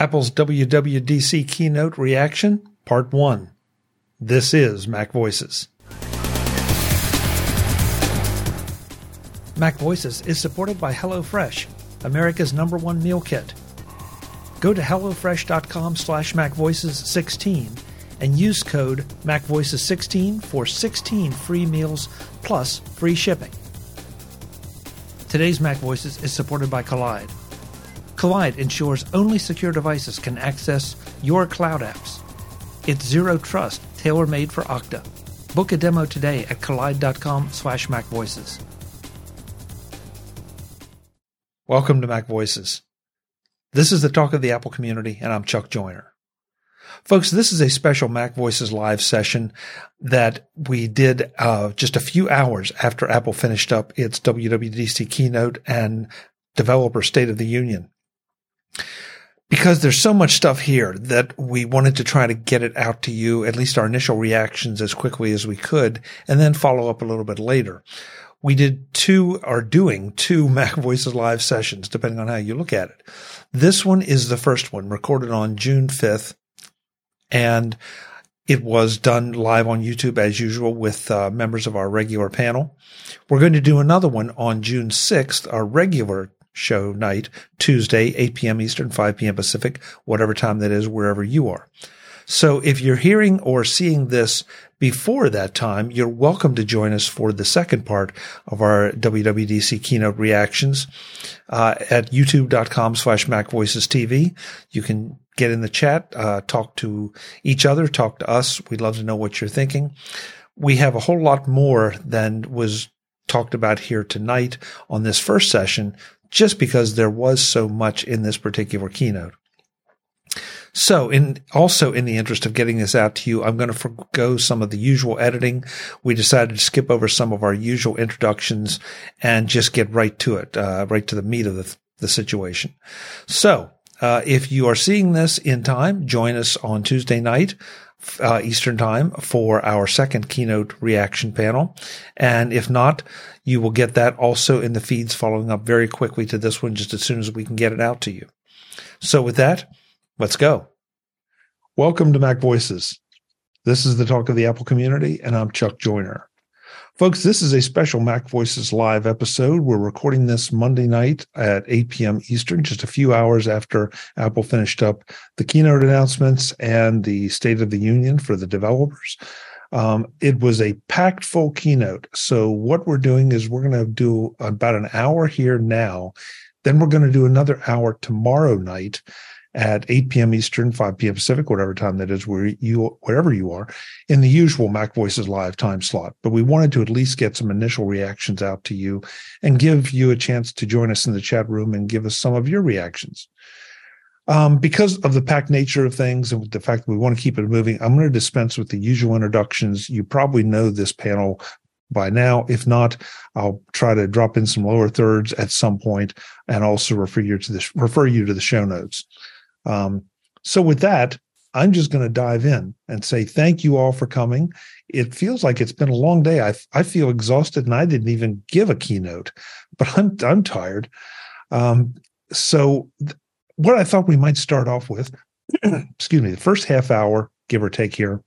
Apple's WWDC Keynote Reaction, Part 1. This is Mac Voices. Mac Voices is supported by HelloFresh, America's number one meal kit. Go to HelloFresh.com slash MacVoices16 and use code MacVoices16 for 16 free meals plus free shipping. Today's Mac Voices is supported by Kolide Kolide ensures only secure devices can access your cloud apps. It's zero trust, tailor-made for Okta. Book a demo today at kolide.com slash macvoices. Welcome to Mac Voices. This is the talk of the Apple community, and I'm Chuck Joiner. Folks, this is a special Mac Voices live session that we did uh, just a few hours after Apple finished up its WWDC keynote and Developer State of the Union because there's so much stuff here that we wanted to try to get it out to you, at least our initial reactions as quickly as we could, and then follow up a little bit later. We did two, are doing two Mac Voices live sessions, depending on how you look at it. This one is the first one recorded on June 5th and it was done live on YouTube as usual with uh, members of our regular panel. We're going to do another one on June 6th, our regular show night, Tuesday, 8 p.m. Eastern, 5 p.m. Pacific, whatever time that is, wherever you are. So if you're hearing or seeing this before that time, you're welcome to join us for the second part of our WWDC keynote reactions uh, at youtube.com slash macvoicestv. You can get in the chat, uh, talk to each other, talk to us. We'd love to know what you're thinking. We have a whole lot more than was talked about here tonight on this first session just because there was so much in this particular keynote. So, in also in the interest of getting this out to you, I'm going to forego some of the usual editing. We decided to skip over some of our usual introductions and just get right to it, uh, right to the meat of the, the situation. So, uh, if you are seeing this in time, join us on Tuesday night. Uh, Eastern time for our second keynote reaction panel. And if not, you will get that also in the feeds following up very quickly to this one just as soon as we can get it out to you. So with that, let's go. Welcome to Mac Voices. This is the talk of the Apple community, and I'm Chuck Joiner. Folks, this is a special Mac Voices live episode. We're recording this Monday night at 8 p.m. Eastern, just a few hours after Apple finished up the keynote announcements and the State of the Union for the developers. Um, it was a packed full keynote. So what we're doing is we're going to do about an hour here now. Then we're going to do another hour tomorrow night at 8 p.m. Eastern, 5 p.m. Pacific, whatever time that is, where you wherever you are, in the usual Mac Voices live time slot. But we wanted to at least get some initial reactions out to you and give you a chance to join us in the chat room and give us some of your reactions. Um, because of the packed nature of things and the fact that we want to keep it moving, I'm going to dispense with the usual introductions. You probably know this panel by now. If not, I'll try to drop in some lower thirds at some point and also refer you to the refer you to the show notes. Um, so with that, I'm just going to dive in and say thank you all for coming. It feels like it's been a long day. I I feel exhausted and I didn't even give a keynote, but I'm I'm tired. Um, so what I thought we might start off with, excuse me, the first half hour, give or take here,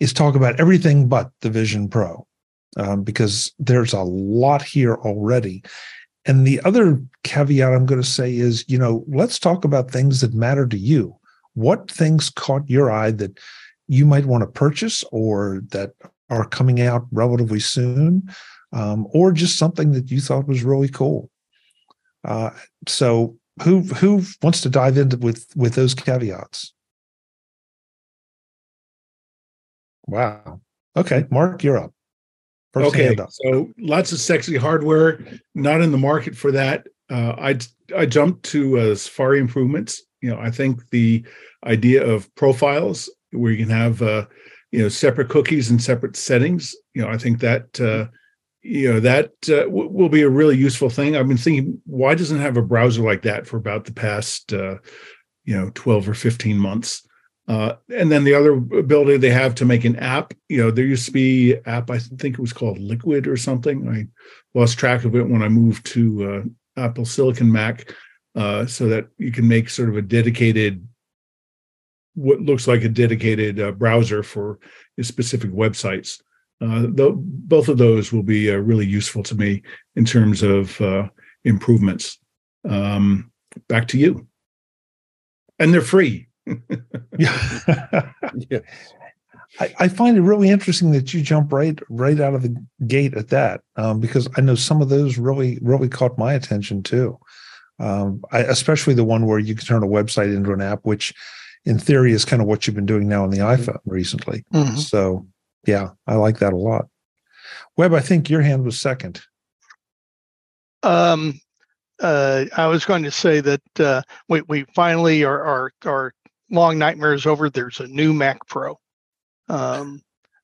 is talk about everything but the Vision Pro, um, because there's a lot here already. And the other caveat I'm going to say is, you know, let's talk about things that matter to you. What things caught your eye that you might want to purchase or that are coming out relatively soon, um, or just something that you thought was really cool. Uh, so who who wants to dive into with with those caveats? Wow. Okay, Mark, you're up. First okay, so lots of sexy hardware, not in the market for that. Uh, I I jumped to uh, Safari improvements. You know, I think the idea of profiles where you can have uh, you know separate cookies and separate settings. You know, I think that uh, you know that uh, w- will be a really useful thing. I've been thinking why doesn't have a browser like that for about the past uh, you know 12 or 15 months? Uh, and then the other ability they have to make an app you know there used to be app i think it was called liquid or something. I lost track of it when i moved to uh, apple silicon mac uh, so that you can make sort of a dedicated, what looks like a dedicated uh, browser for specific websites. Uh, both of those will be uh, really useful to me in terms of uh, improvements. Um, back to you. And they're free. yeah. yeah. I, I, find it really interesting that you jump right right out of the gate at that um, because I know some of those really really caught my attention too. Um, I, especially the one where you can turn a website into an app, which in theory is kind of what you've been doing now on the mm-hmm. iPhone recently. Mm-hmm. So yeah, I like that a lot. Web, I think your hand was second. Um, uh, I was going to say that uh, we we finally our our our long nightmare is over. There's a new Mac Pro, um,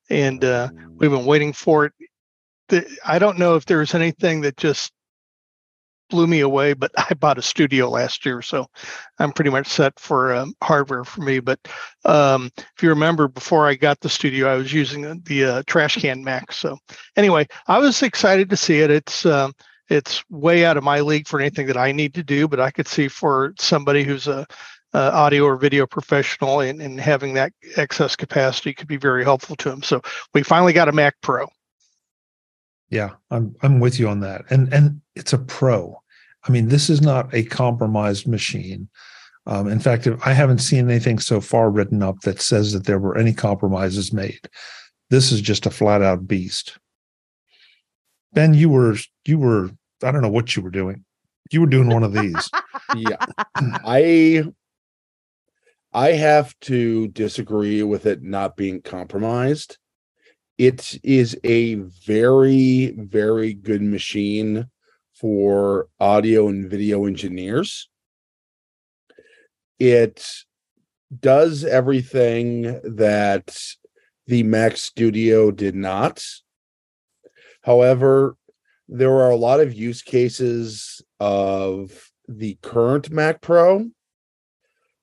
and uh, we've been waiting for it. The, I don't know if there's anything that just blew me away, but I bought a studio last year, so I'm pretty much set for um, hardware for me. But um, if you remember, before I got the studio, I was using the uh, trash can Mac. So anyway, I was excited to see it. It's um, it's way out of my league for anything that I need to do, but I could see for somebody who's a uh, audio or video professional and, and having that excess capacity could be very helpful to them. So we finally got a Mac Pro. Yeah, I'm I'm with you on that. And and it's a pro. I mean, this is not a compromised machine. Um, in fact, I haven't seen anything so far written up that says that there were any compromises made. This is just a flat out beast. Ben, you were you were I don't know what you were doing. You were doing one of these. yeah. I I have to disagree with it not being compromised. It is a very, very good machine for audio and video engineers. It does everything that the Mac Studio did not. However, there are a lot of use cases of the current Mac Pro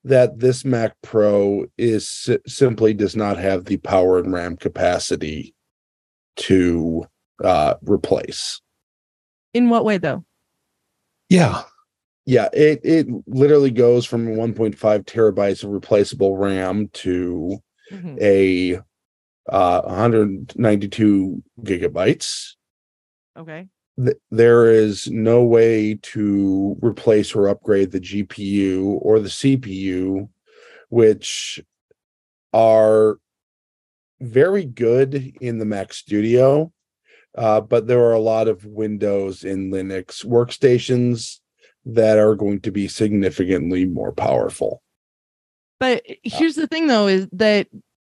that this Mac Pro is simply does not have the power and RAM capacity to uh, replace. In what way, though? Yeah, yeah. It it literally goes from 1.5 terabytes of replaceable RAM to mm-hmm. a uh, 192 gigabytes. Okay. There is no way to replace or upgrade the GPU or the CPU, which are very good in the Mac Studio, uh, but there are a lot of Windows and Linux workstations that are going to be significantly more powerful. But here's the thing, though, is that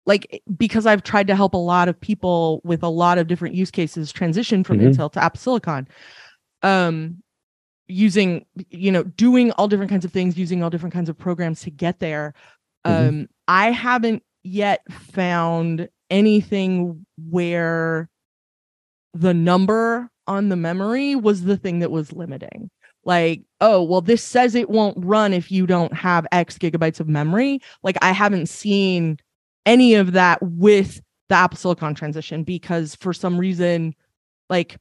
like because I've tried to help a lot of people with a lot of different use cases transition from mm-hmm. Intel to Apple Silicon. Um, using you know doing all different kinds of things using all different kinds of programs to get there mm-hmm. um i haven't yet found anything where the number on the memory was the thing that was limiting. Like, oh, well, this says it won't run if you don't have X gigabytes of memory. Like, I haven't seen any of that with the Apple Silicon transition because for some reason, like,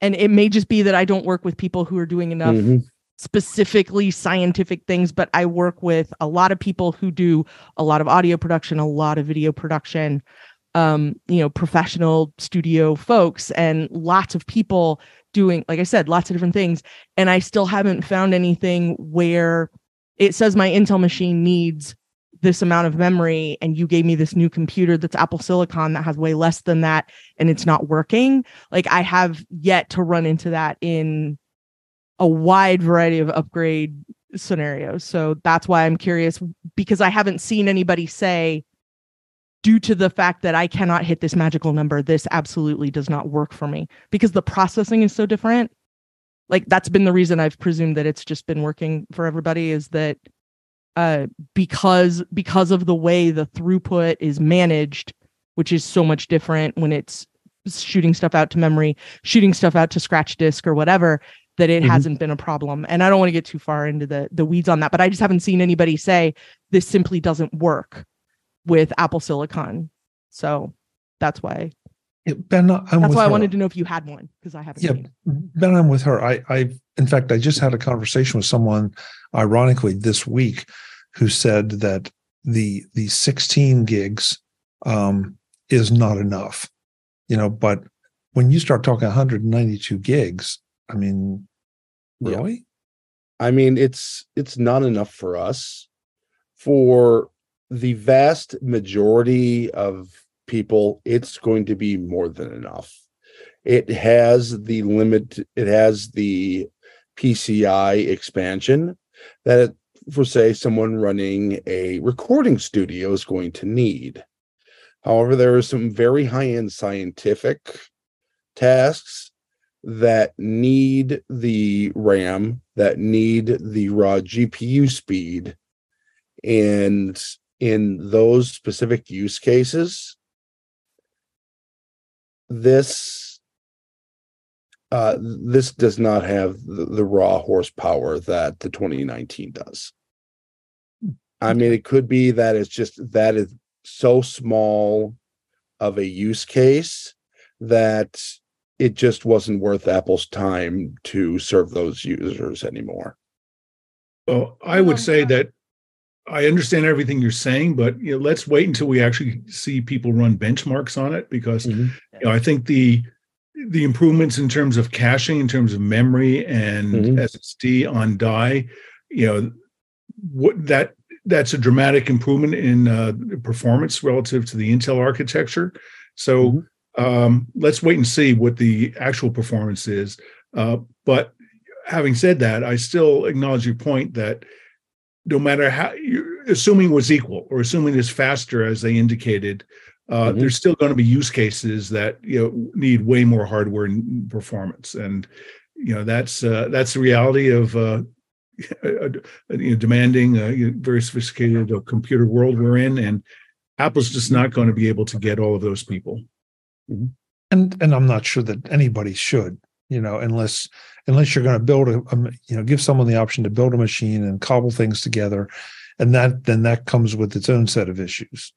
and it may just be that I don't work with people who are doing enough mm-hmm. specifically scientific things, but I work with a lot of people who do a lot of audio production, a lot of video production um, you know, professional studio folks and lots of people doing, like I said, lots of different things. And I still haven't found anything where it says my Intel machine needs this amount of memory and you gave me this new computer that's Apple Silicon that has way less than that and it's not working. Like I have yet to run into that in a wide variety of upgrade scenarios. So that's why I'm curious because I haven't seen anybody say due to the fact that I cannot hit this magical number, this absolutely does not work for me because the processing is so different. Like that's been the reason I've presumed that it's just been working for everybody is that uh because because of the way the throughput is managed, which is so much different when it's shooting stuff out to memory, shooting stuff out to scratch disk or whatever, that it mm-hmm. hasn't been a problem. And I don't want to get too far into the the weeds on that, but I just haven't seen anybody say this simply doesn't work with Apple Silicon. So that's why ben, I'm That's why her. I wanted to know if you had one because I haven't. Yeah, Ben, I'm with her. I, I, in fact, I just had a conversation with someone, ironically, this week, who said that the the 16 gigs um, is not enough. You know, but when you start talking 192 gigs, I mean, really? Yeah. I mean, it's it's not enough for us. For the vast majority of people, it's going to be more than enough. It has the limit, it has the PCI expansion that, for say, someone running a recording studio is going to need. However, there are some very high end scientific tasks that need the RAM, that need the raw GPU speed. And in those specific use cases, this uh, this does not have the, the, raw horsepower that the 2019 does. I mean, it could be that it's just that is so small of a use case that it just wasn't worth Apple's time to serve those users anymore. Well, I would say that I understand everything you're saying, but you know, let's wait until we actually see people run benchmarks on it because mm-hmm. you know, I think the the improvements in terms of caching, in terms of memory and mm-hmm. SSD on die, you know, what that that's a dramatic improvement in uh, performance relative to the Intel architecture. So mm-hmm. um, let's wait and see what the actual performance is. Uh, but having said that, I still acknowledge your point that no matter how you're assuming it was equal or assuming it's faster as they indicated uh, mm-hmm. there's still going to be use cases that you know need way more hardware and performance and you know that's uh, that's the reality of uh, you know, demanding a very sophisticated uh, computer world we're in and apple's just not going to be able to get all of those people mm-hmm. and and i'm not sure that anybody should you know unless unless you're going to build a, a, you know give someone the option to build a machine and cobble things together and that then that comes with its own set of issues.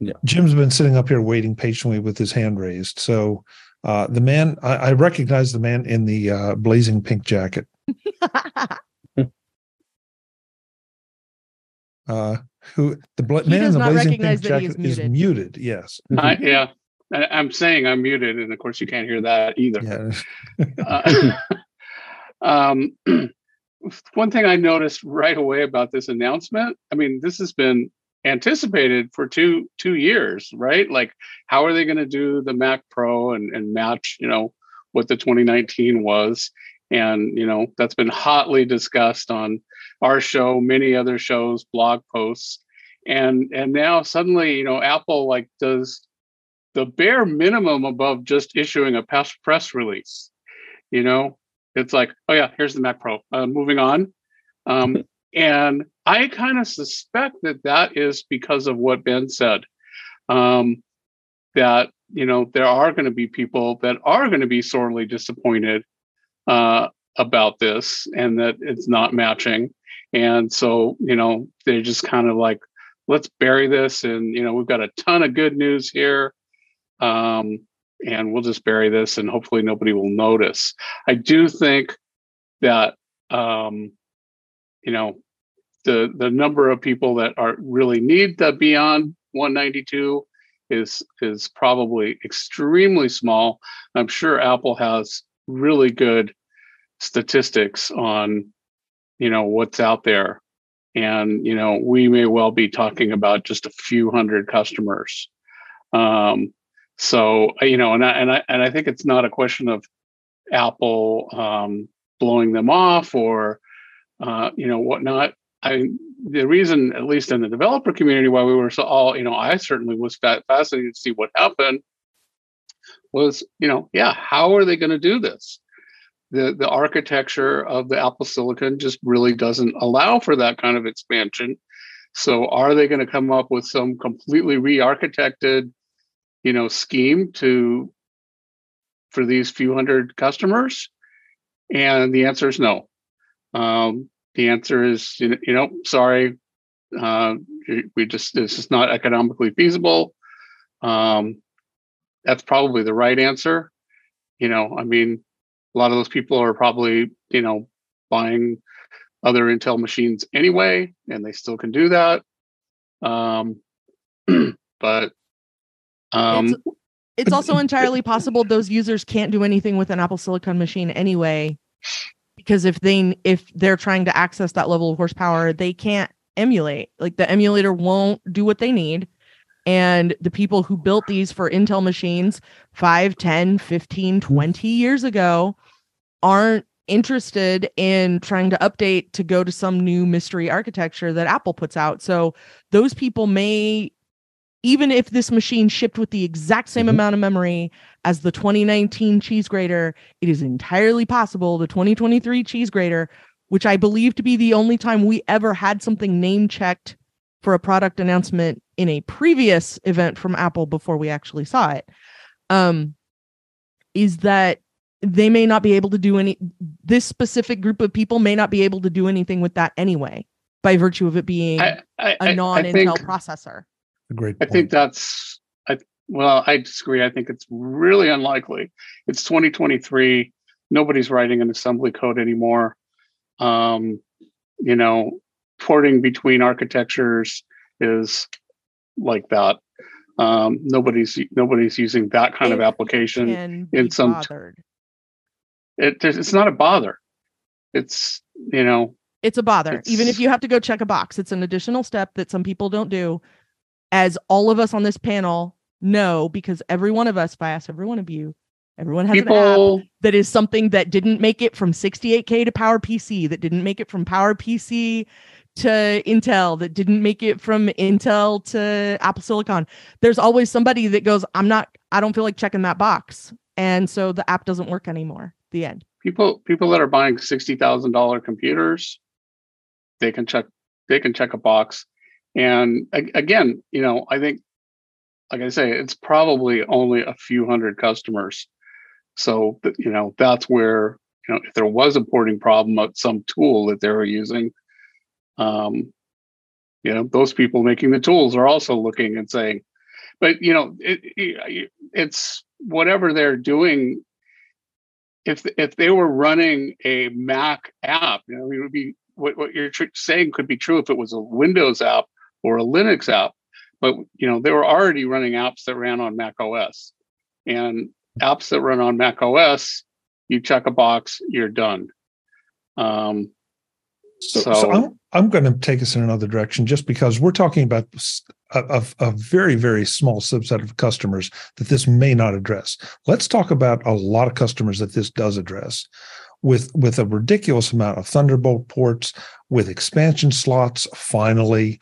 Yeah. jim's been sitting up here waiting patiently with his hand raised. So uh, the man I, I, recognize the man in the uh, blazing pink jacket. Uh, who the bl- man in the blazing pink jacket is muted. is muted. yes yeah I'm saying I'm muted, and of course you can't hear that either. Yeah. uh, um, one thing I noticed right away about this announcement, I mean, this has been anticipated for two two years, right? Like, how are they going to do the Mac Pro and, and match, you know, what the 2019 was? And you know, that's been hotly discussed on our show, many other shows, blog posts, and and now suddenly, you know, Apple like does the bare minimum above just issuing a press release. You know, it's like, oh yeah, here's the Mac Pro. Uh, moving on, um, and I kind of suspect that that is because of what Ben said. Um, that you know there are going to be people that are going to be sorely disappointed uh, about this, and that it's not matching. And so you know they're just kind of like, let's bury this, and you know we've got a ton of good news here um, and we'll just bury this and hopefully nobody will notice. I do think that um, you know the the number of people that are really need the beyond 192 is is probably extremely small. I'm sure Apple has really good statistics on you know what's out there and you know we may well be talking about just a few hundred customers um, so uh, you know, and I and I and I think it's not a question of Apple um, blowing them off or uh, you know whatnot. I the reason, at least in the developer community, why we were so all you know, I certainly was fascinated to see what happened. Was you know, yeah, how are they going to do this? The the architecture of the Apple Silicon just really doesn't allow for that kind of expansion. So, are they going to come up with some completely re-architected you know scheme to for these few hundred customers and the answer is no um, the answer is you know sorry uh, we just this is not economically feasible um, that's probably the right answer. You know, I mean, a lot of those people are probably, you know, buying other Intel machines anyway, and they still can do that. Um, but um, it's, it's also entirely possible those users can't do anything with an Apple Silicon machine anyway, because if they if they're trying to access that level of horsepower, they can't emulate. Like the emulator won't do what they need. And the people who built these for Intel machines 5, 10, 15, 20 years ago aren't interested in trying to update to go to some new mystery architecture that Apple puts out. So those people may even if this machine shipped with the exact same mm-hmm. amount of memory as the 2019 cheese grater, it is entirely possible the 2023 cheese grater, which I believe to be the only time we ever had something name checked for a product announcement in a previous event from Apple before we actually saw it, um, is that they may not be able to do any this specific group of people may not be able to do anything with that anyway by virtue of it being I, I, a non-intel processor a great point. i think that's i well i disagree i think it's really unlikely it's 2023 nobody's writing an assembly code anymore um you know porting between architectures is like that um nobody's nobody's using that kind it of application in some bothered it, it's not a bother. It's, you know, it's a bother. It's, Even if you have to go check a box, it's an additional step that some people don't do. As all of us on this panel know, because every one of us, if I ask every one of you, everyone has people, an app that is something that didn't make it from 68K to Power PC, that didn't make it from Power PC to Intel, that didn't make it from Intel to Apple Silicon. There's always somebody that goes, I'm not, I don't feel like checking that box. And so the app doesn't work anymore the end. People people that are buying sixty thousand dollar computers, they can check they can check a box. And again, you know, I think, like I say, it's probably only a few hundred customers. So you know, that's where you know if there was a porting problem of some tool that they were using, um, you know, those people making the tools are also looking and saying, but you know, it, it, it's whatever they're doing if if they were running a Mac app, you know, it would be what, what you're tr- saying could be true if it was a Windows app or a Linux app. But you know, they were already running apps that ran on Mac OS, and apps that run on Mac OS, you check a box, you're done. Um, so, so, so I'm, I'm going to take us in another direction just because we're talking about a, a, a, very, very small subset of customers that this may not address. Let's talk about a lot of customers that this does address with, with a ridiculous amount of Thunderbolt ports, with expansion slots, finally.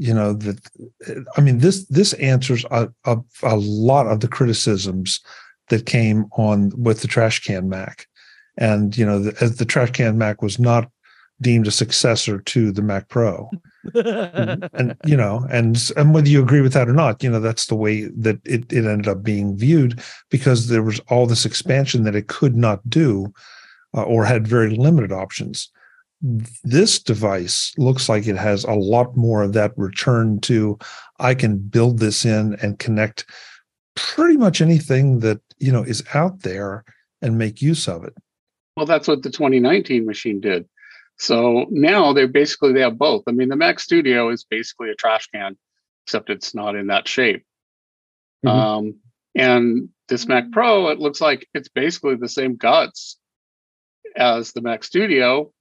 You know that I mean this this answers a, a, a lot of the criticisms that came on with the trash can Mac. And you know, the, the trash can Mac was not deemed a successor to the Mac Pro. and, you know, and and whether you agree with that or not, you know, that's the way that it, it ended up being viewed because there was all this expansion that it could not do uh, or had very limited options. This device looks like it has a lot more of that return to I can build this in and connect pretty much anything that, you know, is out there and make use of it. Well, that's what the 2019 machine did so now they're basically they have both. I mean, the Mac Studio is basically a trash can, except it's not in that shape. Mm-hmm. Um, and this Mac Pro, it looks like it's basically the same guts as the Mac Studio,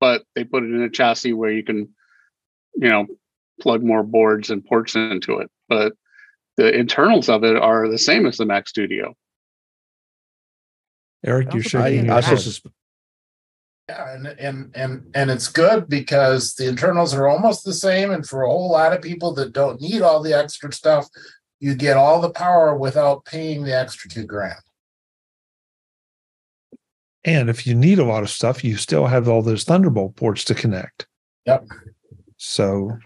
but they put it in a chassis where you can, you know, plug more boards and ports into it. But the internals of it are the same as the Mac Studio. Eric, you're shaking. I, I, yeah, and and and and it's good because the internals are almost the same, and for a whole lot of people that don't need all the extra stuff, you get all the power without paying the extra two grand. And if you need a lot of stuff, you still have all those Thunderbolt ports to connect. Yep. So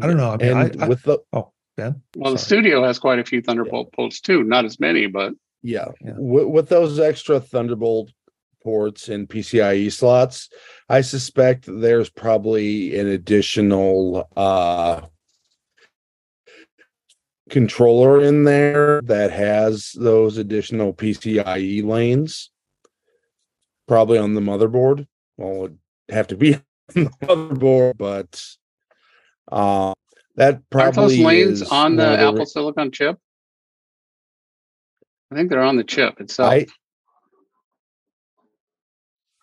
I don't know. I mean, and I, with the oh Ben. Well, Sorry. the studio has quite a few Thunderbolt yeah. ports too. Not as many, but yeah. yeah. With, with those extra Thunderbolt ports and PCIe slots. I suspect there's probably an additional uh, controller in there that has those additional PCIe lanes, probably on the motherboard. Well, it'd have to be on the motherboard, but uh, that probably Aren't those lanes on the Apple re- Silicon chip. I think they're on the chip itself. I,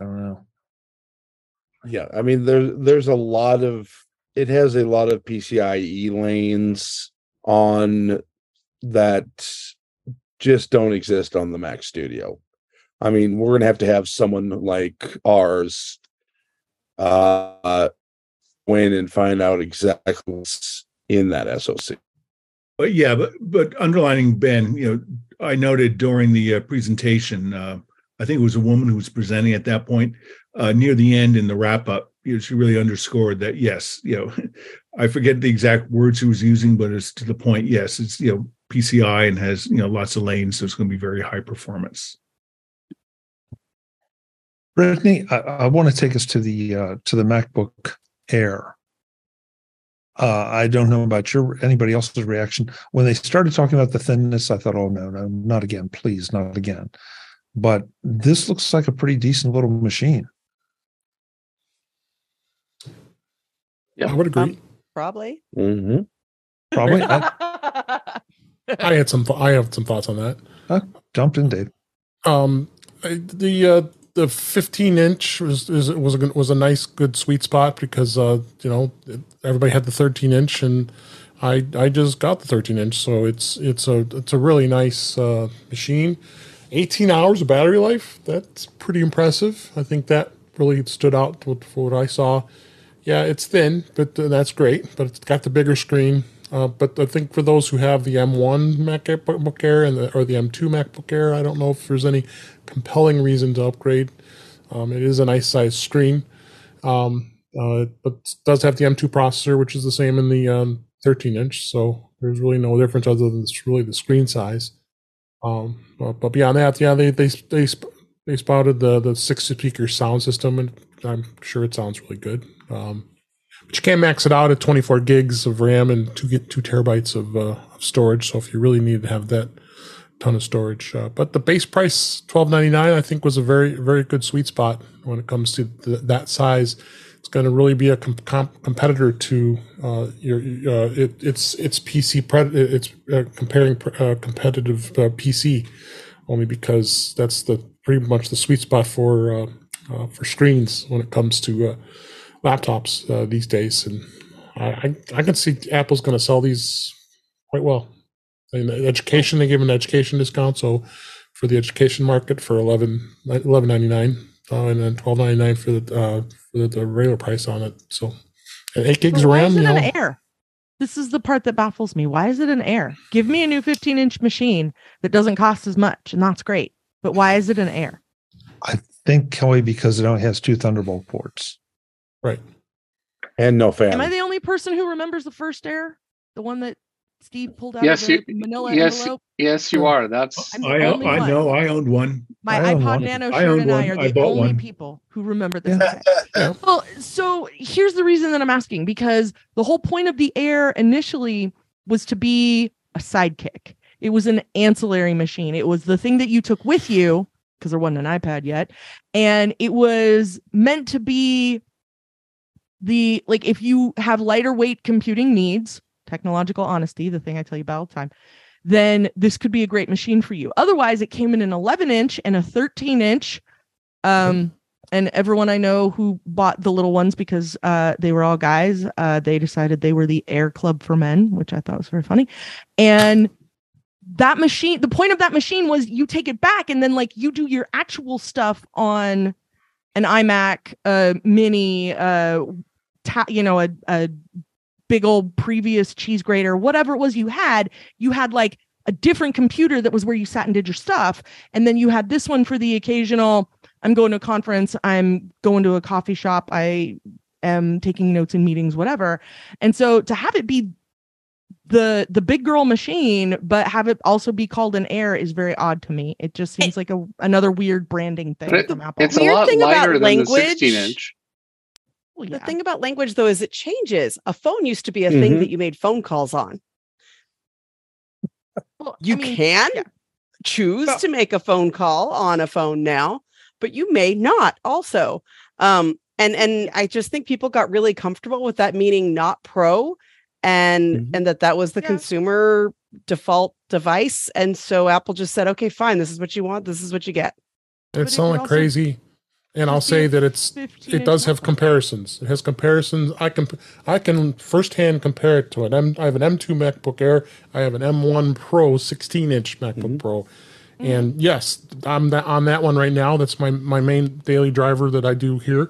I don't know. Yeah, I mean there's there's a lot of it has a lot of PCIe lanes on that just don't exist on the Mac Studio. I mean, we're gonna have to have someone like ours uh win and find out exactly what's in that SoC. But yeah, but but underlining Ben, you know, I noted during the uh, presentation, uh, I think it was a woman who was presenting at that point uh, near the end in the wrap up. You know, she really underscored that yes, you know, I forget the exact words he was using, but it's to the point. Yes, it's you know PCI and has you know lots of lanes, so it's going to be very high performance. Brittany, I, I want to take us to the uh, to the MacBook Air. Uh, I don't know about your anybody else's reaction when they started talking about the thinness. I thought, oh no, no, not again, please, not again. But this looks like a pretty decent little machine. Yeah, I would agree. Um, probably. Mm-hmm. Probably. I, I, had some. I have some thoughts on that. Uh, jumped in, Dave. Um, the uh, the 15 inch was is, was a was a nice good sweet spot because uh you know everybody had the 13 inch and I I just got the 13 inch so it's it's a it's a really nice uh, machine. 18 hours of battery life that's pretty impressive. I think that really stood out for what I saw. Yeah, it's thin, but that's great. But it's got the bigger screen. Uh, but I think for those who have the M1 MacBook Air and the, or the M2 MacBook Air, I don't know if there's any compelling reason to upgrade. Um, it is a nice size screen, um, uh, but does have the M2 processor, which is the same in the um, 13 inch. So there's really no difference other than this, really the screen size. Um, but, but, beyond that, yeah, they they they they spouted the the six speaker sound system, and I'm sure it sounds really good. Um, but you can max it out at 24 gigs of RAM and two get two terabytes of, uh, of storage. So if you really need to have that ton of storage, uh, but the base price 12.99 I think was a very very good sweet spot when it comes to that size. It's going to really be a com- competitor to uh, your uh, it, it's it's PC pre- it's uh, comparing uh, competitive PC only because that's the pretty much the sweet spot for for screens when it comes to laptops uh, these days, and I, I, I can see Apple's going to sell these quite well. In education, they give an education discount, so for the education market for 11 11.99 uh, and then 12.99 for the uh, for the, the, regular price on it. So and eight gigs of RAM. you know, an Air? This is the part that baffles me. Why is it an Air? Give me a new 15 inch machine that doesn't cost as much, and that's great. But why is it an Air? I think Kelly because it only has two Thunderbolt ports. Right. And no fan. Am I the only person who remembers the first air? The one that Steve pulled out yes, of the you, manila yes, envelope? Yes, you are. That's oh, I, I know I owned one. My iPod one. Nano shirt and I are the only one. people who remember this. Yeah. well, so here's the reason that I'm asking because the whole point of the Air initially was to be a sidekick. It was an ancillary machine. It was the thing that you took with you because there wasn't an iPad yet. And it was meant to be the like if you have lighter weight computing needs, technological honesty, the thing I tell you about all the time, then this could be a great machine for you. Otherwise, it came in an 11 inch and a 13 inch. Um, and everyone I know who bought the little ones because uh, they were all guys, uh, they decided they were the Air Club for men, which I thought was very funny. And that machine, the point of that machine was you take it back and then like you do your actual stuff on an iMac, uh, mini, uh, ta- you know, a, a big old previous cheese grater, whatever it was you had, you had like a different computer that was where you sat and did your stuff. And then you had this one for the occasional, I'm going to a conference, I'm going to a coffee shop, I am taking notes in meetings, whatever. And so to have it be the the big girl machine but have it also be called an air is very odd to me it just seems like a another weird branding thing it, from apple it's weird a lot thing lighter about language 16 inch well, yeah. The thing about language, though, is it changes. A phone used to be a mm-hmm. thing that you made phone calls on. Well, you I mean, can yeah. choose to make a phone call on a phone now, but you may not also. Um, and and I just think people got really comfortable with that meaning not pro and mm-hmm. and that that was the yeah. consumer default device and so apple just said okay fine this is what you want this is what you get it's like crazy and I'll say that it's it does have comparisons. It has comparisons. I can I can firsthand compare it to it. M, I have an M2 MacBook Air. I have an M1 Pro 16 inch MacBook mm-hmm. Pro, mm-hmm. and yes, I'm that on that one right now. That's my my main daily driver that I do here.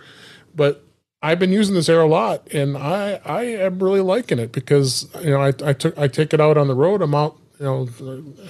But I've been using this air a lot, and I I am really liking it because you know I I took I take it out on the road. I'm out you know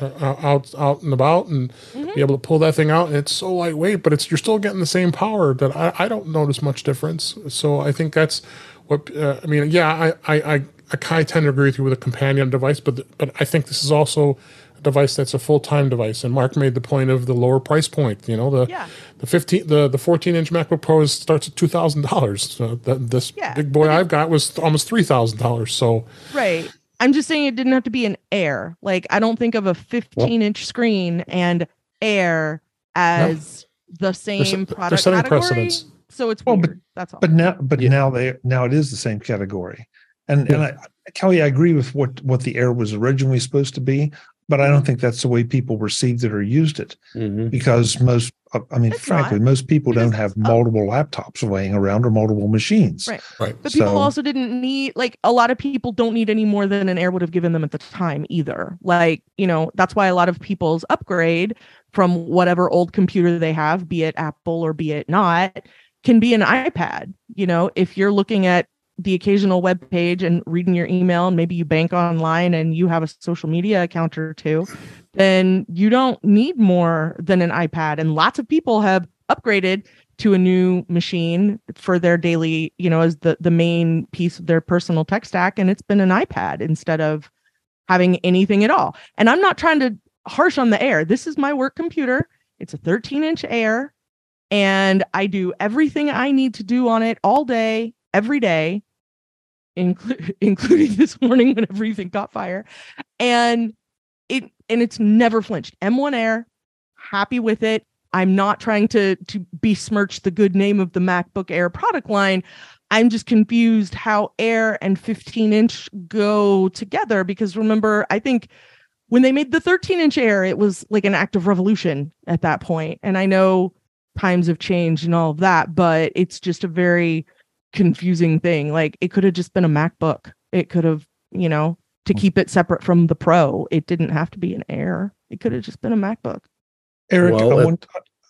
uh, out out and about and mm-hmm. be able to pull that thing out. And it's so lightweight, but it's you're still getting the same power that I, I don't notice much difference. So I think that's what uh, I mean. Yeah, I I I, I kind of tend to agree with you with a companion device, but but I think this is also device that's a full time device. And Mark made the point of the lower price point. You know, the yeah. the fifteen the the fourteen inch MacBook Pro starts at two thousand dollars. this yeah. big boy I've got was almost three thousand dollars. So right. I'm just saying it didn't have to be an Air. Like I don't think of a 15 inch screen and Air as no. the same they're, product they're category. Precedents. So it's well, weird. But, That's all. But now, but yeah. now they now it is the same category. And yeah. and I, Kelly, I agree with what what the Air was originally supposed to be but I don't think that's the way people received it or used it mm-hmm. because most, I mean, it's frankly, not. most people don't have multiple oh. laptops laying around or multiple machines. Right. Right. But so, people also didn't need, like, a lot of people don't need any more than an Air would have given them at the time either. Like, you know, that's why a lot of people's upgrade from whatever old computer they have, be it Apple or be it not, can be an iPad. You know, if you're looking at the occasional web page and reading your email and maybe you bank online and you have a social media account or two then you don't need more than an ipad. And lots of people have upgraded to a new machine for their daily you know as the the main piece of their personal tech stack and it's been an ipad instead of having anything at all. And i'm not trying to harsh on the air. This is my work computer. It's a 13 inch air and i do everything i need to do on it all day every day inclu- including this morning when everything caught fire. And it and it's never flinched. M1 Air, happy with it. I'm not trying to to besmirch the good name of the MacBook Air product line. I'm just confused how Air and 15 inch go together because remember, I think when they made the 13 inch Air, it was like an act of revolution at that point. And I know times have changed and all of that, but it's just a very confusing thing. Like it could have just been a MacBook. It could have, you know, to keep it separate from the Pro. It didn't have to be an Air. It could have just been a MacBook. Eric, well, I want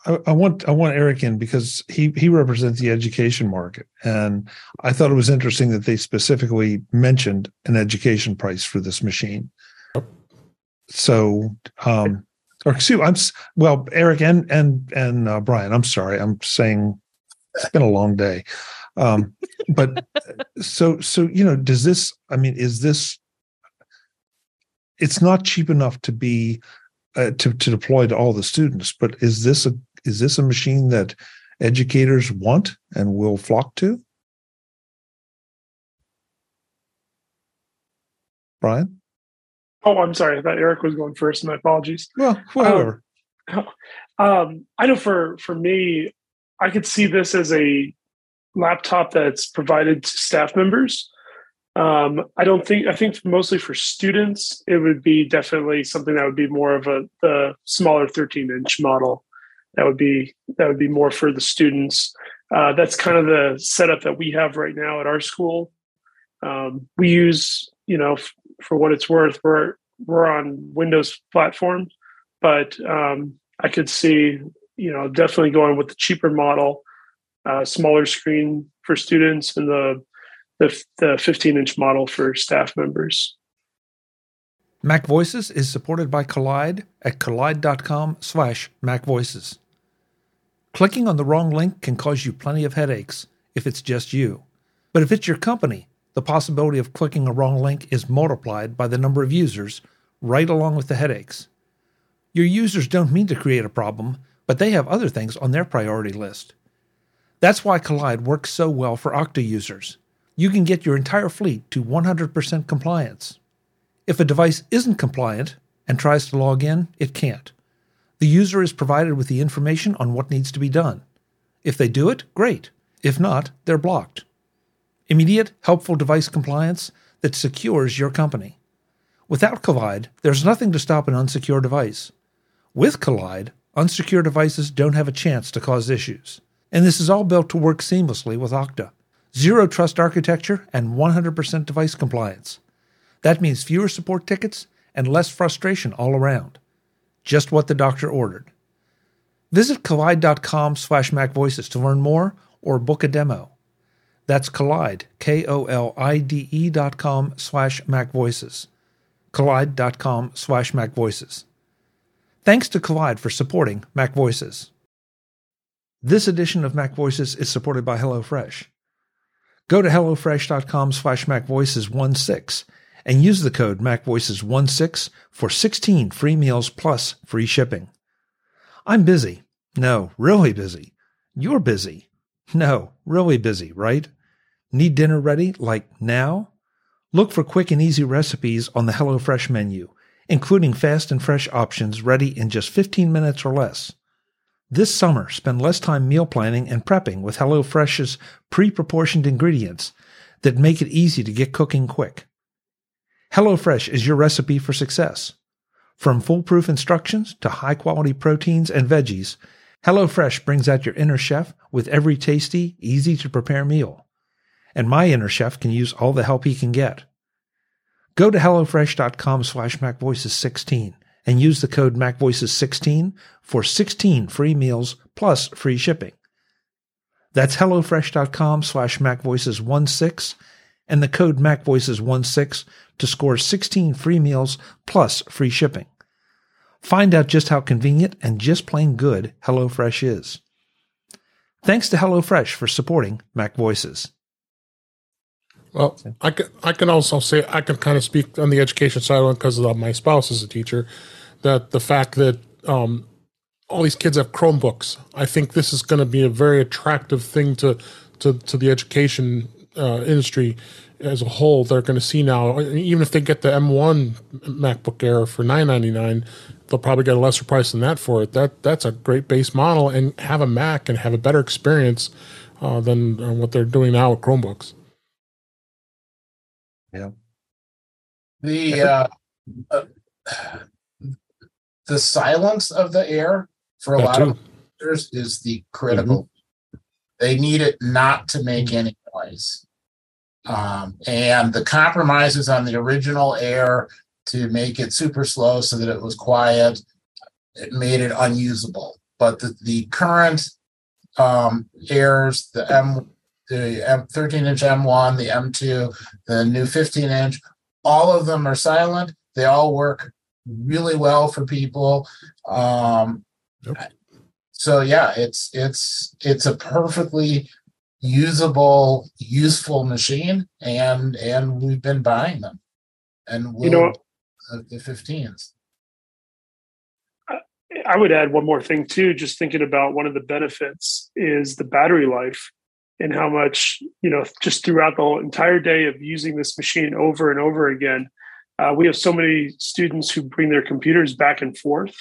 I, I want I want Eric in because he he represents the education market, and I thought it was interesting that they specifically mentioned an education price for this machine. So, um, or excuse, I'm well, Eric and and and uh, Brian. I'm sorry, I'm saying it's been a long day. Um, but so so you know, does this? I mean, is this? It's not cheap enough to be uh, to to deploy to all the students, but is this a is this a machine that educators want and will flock to? Brian? Oh, I'm sorry. I thought Eric was going first. My apologies. Well, whatever. Um, um, I know for for me, I could see this as a laptop that's provided to staff members. Um, I don't think I think mostly for students, it would be definitely something that would be more of a the smaller 13 inch model. That would be that would be more for the students. Uh, that's kind of the setup that we have right now at our school. Um, we use, you know, f- for what it's worth, we're we're on Windows platform, but um, I could see, you know, definitely going with the cheaper model uh, smaller screen for students and the the, the 15 inch model for staff members. Mac Voices is supported by Kolide at kolide.com slash macvoices. Clicking on the wrong link can cause you plenty of headaches if it's just you. But if it's your company, the possibility of clicking a wrong link is multiplied by the number of users, right along with the headaches. Your users don't mean to create a problem, but they have other things on their priority list. That's why Kolide works so well for Okta users. You can get your entire fleet to 100% compliance. If a device isn't compliant, and tries to log in, it can't. The user is provided with the information on what needs to be done. If they do it, great. If not, they're blocked. Immediate, helpful device compliance that secures your company. Without Kolide, there's nothing to stop an unsecure device. With Kolide, unsecured devices don't have a chance to cause issues. And this is all built to work seamlessly with Okta. Zero trust architecture and 100% device compliance. That means fewer support tickets and less frustration all around. Just what the doctor ordered. Visit Kolide.com slash macvoices to learn more or book a demo. That's Kolide, K-O-L-I-D-E dot com slash macvoices. Kolide.com slash macvoices. Thanks to Kolide for supporting Mac Voices. This edition of Mac Voices is supported by HelloFresh. Go to HelloFresh.com slash MacVoices16 and use the code MacVoices16 for 16 free meals plus free shipping. I'm busy. No, really busy. You're busy. No, really busy, right? Need dinner ready like now? Look for quick and easy recipes on the HelloFresh menu, including fast and fresh options ready in just 15 minutes or less. This summer, spend less time meal planning and prepping with HelloFresh's pre-proportioned ingredients that make it easy to get cooking quick. HelloFresh is your recipe for success. From foolproof instructions to high quality proteins and veggies, HelloFresh brings out your inner chef with every tasty, easy to prepare meal. And my inner chef can use all the help he can get. Go to HelloFresh.com slash MacVoices16 and use the code MacVoices16 for 16 free meals plus free shipping. That's HelloFresh.com slash MacVoices16 and the code MacVoices16 to score 16 free meals plus free shipping. Find out just how convenient and just plain good HelloFresh is. Thanks to HelloFresh for supporting Mac Voices. Well, I can I can also say I can kind of speak on the education side because of my spouse is a teacher. That the fact that um, all these kids have Chromebooks, I think this is going to be a very attractive thing to to to the education uh, industry as a whole. They're going to see now, even if they get the M1 MacBook Air for nine ninety nine, they'll probably get a lesser price than that for it. That that's a great base model, and have a Mac and have a better experience uh, than uh, what they're doing now with Chromebooks. Yeah. The uh, uh, the silence of the air for a That lot too. of users is the critical. They need it not to make any noise. Um, and the compromises on the original air to make it super slow so that it was quiet, it made it unusable. But the, the current um, airs, the M, the M, 13 inch M1, the M2, the new 15 inch, all of them are silent. They all work really well for people. Um, Yep. So yeah, it's it's it's a perfectly usable, useful machine, and and we've been buying them, and we'll, You know, the 15s. I would add one more thing too. Just thinking about one of the benefits is the battery life and how much you know just throughout the whole entire day of using this machine over and over again. Uh, we have so many students who bring their computers back and forth,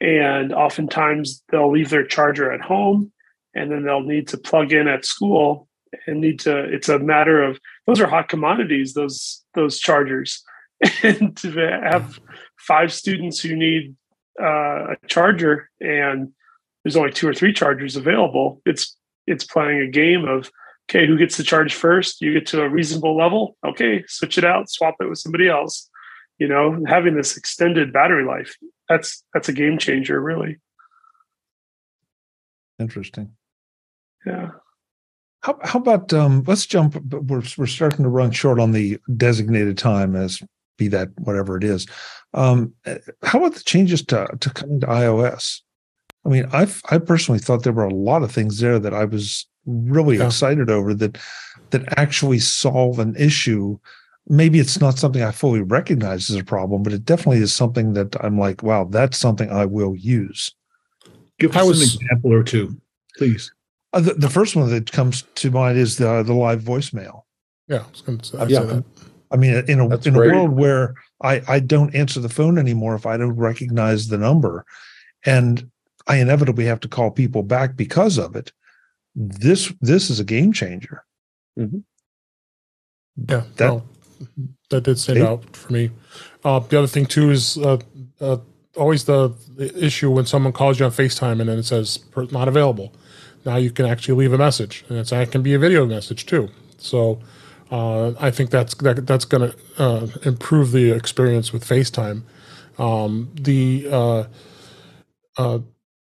and oftentimes they'll leave their charger at home, and then they'll need to plug in at school and need to. It's a matter of those are hot commodities. Those those chargers, and to have five students who need uh, a charger and there's only two or three chargers available it's it's playing a game of okay who gets the charge first you get to a reasonable level okay switch it out swap it with somebody else you know having this extended battery life that's that's a game changer really Interesting. yeah How, how about um, let's jump? We're we're starting to run short on the designated time, as be that whatever it is. Um, how about the changes to to coming to iOS? I mean, I I personally thought there were a lot of things there that I was really Yeah. excited over that that actually solve an issue. Maybe it's not something I fully recognize as a problem, but it definitely is something that I'm like, wow, that's something I will use. Give us was- an example or two, please. Uh, the, the first one that comes to mind is the the live voicemail. Yeah, I was going to say, I'd Yeah. that. I mean, in a That's in great. a world where I I don't answer the phone anymore if I don't recognize the number, and I inevitably have to call people back because of it. This this is a game changer. Mm-hmm. Yeah, that well, that did stand out for me. Uh, the other thing too is uh, uh, always the, the, issue when someone calls you on FaceTime and then it says not available. Now you can actually leave a message, and it's, it can be a video message too. So uh, I think that's that, that's going to uh, improve the experience with FaceTime. Um, the uh, uh,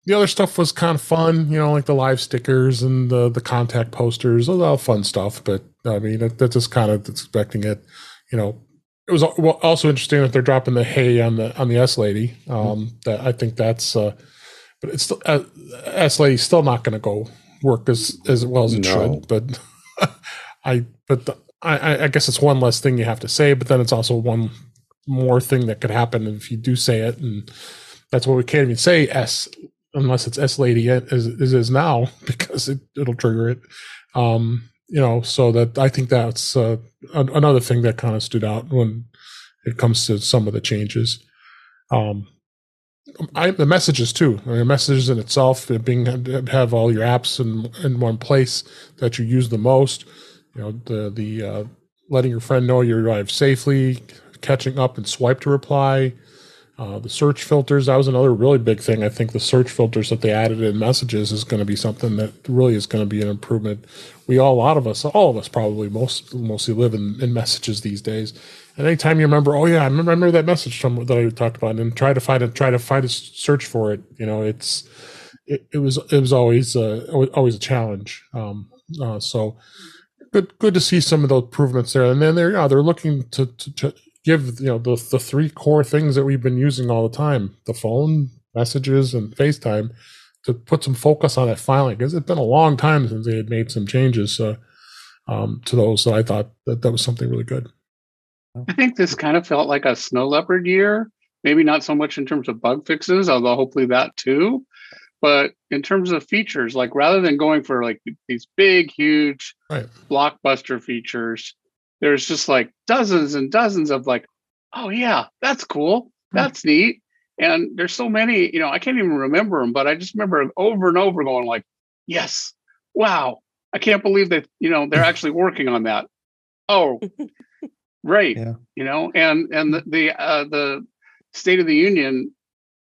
the other stuff was kind of fun, you know, like the live stickers and the the contact posters, all fun stuff. But I mean, that, that's just kind of expecting it. You know, it was also interesting that they're dropping the Hey on the on the S lady. Um. That I think that's, uh, but it's still uh, S lady's still not going to go work as as well as it no. should. But I but the, I I guess it's one less thing you have to say. But then it's also one more thing that could happen if you do say it, and that's what we can't even say S unless it's S lady as is now because it, it'll trigger it. Um, you know, so that I think that's uh, another thing that kind of stood out when it comes to some of the changes. Um, I, the messages too. I mean, messages in itself, it being have all your apps in in one place that you use the most. You know, the the uh, letting your friend know you arrived safely, catching up and swipe to reply, uh, the search filters, that was another really big thing. I think the search filters that they added in messages is going to be something that really is going to be an improvement. We all, a lot of us, all of us probably most mostly live in, in messages these days. And anytime you remember, oh yeah, I remember that message from that I talked about, and try to find it, try to find a search for it. You know, it's it, it was it was always uh, always a challenge. Um, uh, so good good to see some of those improvements there. And then they're yeah, they're looking to, to, to give you know the the three core things that we've been using all the time: the phone, messages, and FaceTime. To put some focus on that filing because it's been a long time since they had made some changes uh, um, to those. So I thought that that was something really good. I think this kind of felt like a snow leopard year. Maybe not so much in terms of bug fixes, although hopefully that too. But in terms of features, like rather than going for like these big, huge right. blockbuster features, there's just like dozens and dozens of like, oh yeah, that's cool, hmm. that's neat. And there's so many, you know, I can't even remember them, but I just remember over and over going like, yes, wow, I can't believe that, you know, they're actually working on that. Oh, right, yeah. you know, and and the the, uh, the State of the Union,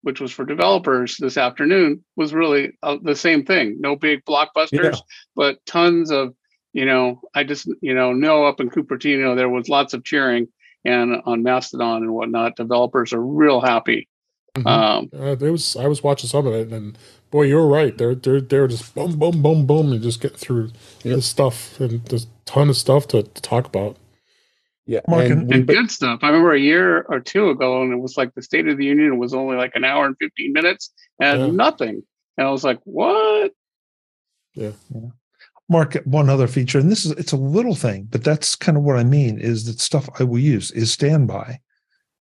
which was for developers this afternoon, was really uh, the same thing. No big blockbusters, yeah. but tons of you know, I just, you know, know up in Cupertino there was lots of cheering and on Mastodon and whatnot, developers are real happy. Mm-hmm. Um, uh, there was I was watching some of it, and boy, you're right. They're they're they're just boom, boom, boom, boom, and just get through yep. this stuff, and there's a ton of stuff to, to talk about. Yeah, Mark, and, and, good stuff. I remember a year or two ago, and it was like the State of the Union was only like an hour and fifteen minutes, and yeah. nothing. And I was like, "What?" Yeah. yeah. Mark, one other feature, and this is it's a little thing, but that's kind of what I mean is that stuff I will use is standby.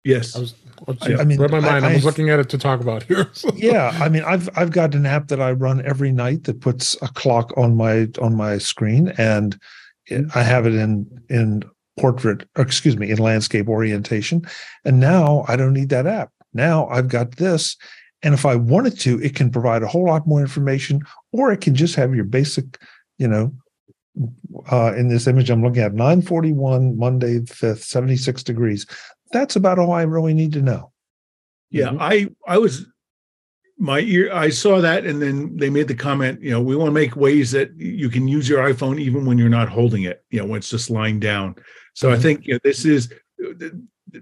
Yes. I was I, I mean read my mind. I, I was looking at it to talk about here. yeah. I mean I've I've got an app that I run every night that puts a clock on my on my screen and it, I have it in in portrait, excuse me, in landscape orientation. And now I don't need that app. Now I've got this. And if I wanted to, it can provide a whole lot more information, or it can just have your basic you know, uh, in this image I'm looking at, 941 Monday 5th, 76 degrees. That's about all I really need to know. Yeah, mm-hmm. I I was my ear I saw that and then they made the comment, you know, we want to make ways that you can use your iPhone even when you're not holding it, you know, when it's just lying down. So mm-hmm. I think you know, this is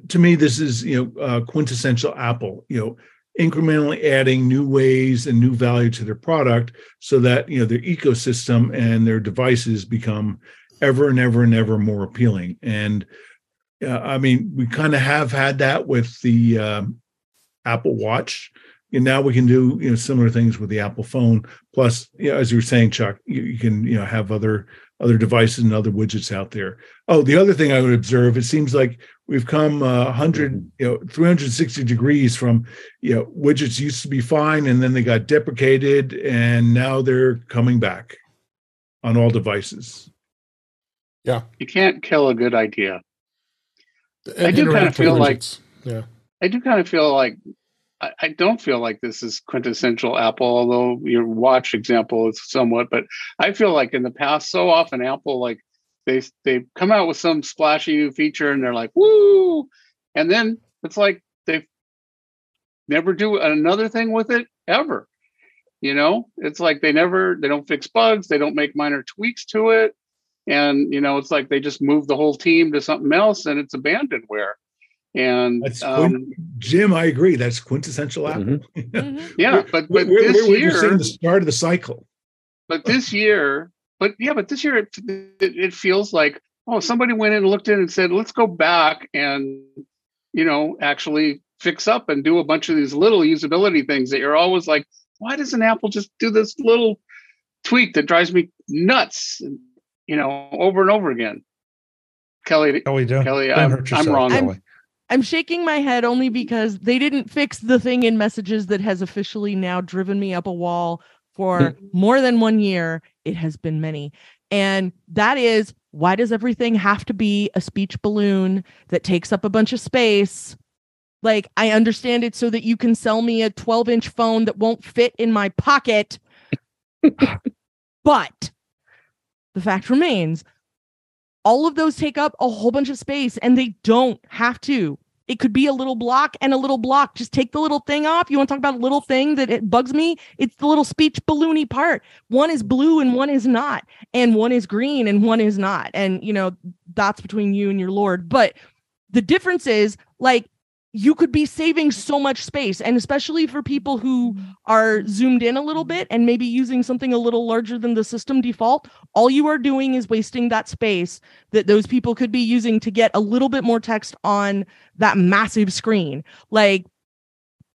to me this is, you know, uh, quintessential Apple, you know, incrementally adding new ways and new value to their product so that you know their ecosystem and their devices become ever and ever and ever more appealing. And uh, i mean we kind of have had that with the uh, apple watch. And now we can do you know similar things with the apple phone. Plus you know, as you were saying chuck you, you can you know have other other devices and other widgets out there. Oh the other thing i would observe it seems like we've come uh, 100 mm-hmm. you know 360 degrees from you know widgets used to be fine and then they got deprecated and now they're coming back on all devices. Yeah. You can't kill a good idea. I do kind of feel like yeah. I do kind of feel like I, don't feel like this is quintessential Apple, although your watch example is somewhat. But I feel like in the past, so often Apple like they they come out with some splashy new feature and they're like woo, and then it's like they never do another thing with it ever. You know, it's like they never they don't fix bugs, they don't make minor tweaks to it, and you know, it's like they just move the whole team to something else and it's abandonware. And um, Jim, I agree. That's quintessential Apple. Mm-hmm. mm-hmm. yeah, but but we're, this we're, year, we're the start of the cycle. But this year, but yeah, but this year it, it, it feels like oh, somebody went in and looked in and said, let's go back and you know actually fix up and do a bunch of these little usability things that you're always like, why doesn't Apple just do this little tweak that drives me nuts? You know, over and over again. Kelly, oh, we do. Kelly, I'm, I'm, wrong. I'm, I'm shaking my head only because they didn't fix the thing in messages that has officially now driven me up a wall for more than one year. It has been many. And that is why does everything have to be a speech balloon that takes up a bunch of space? Like, I understand it so that you can sell me a 12 inch phone that won't fit in my pocket. but the fact remains, all of those take up a whole bunch of space and they don't have to. It could be a little block and a little block. Just take the little thing off. You want to talk about a little thing that it bugs me? It's the little speech balloony part. One is blue and one is not. And one is green and one is not. And, you know, that's between you and your Lord. But the difference is like you could be saving so much space and especially for people who mm-hmm. are zoomed in a little bit and maybe using something a little larger than the system default all you are doing is wasting that space that those people could be using to get a little bit more text on that massive screen like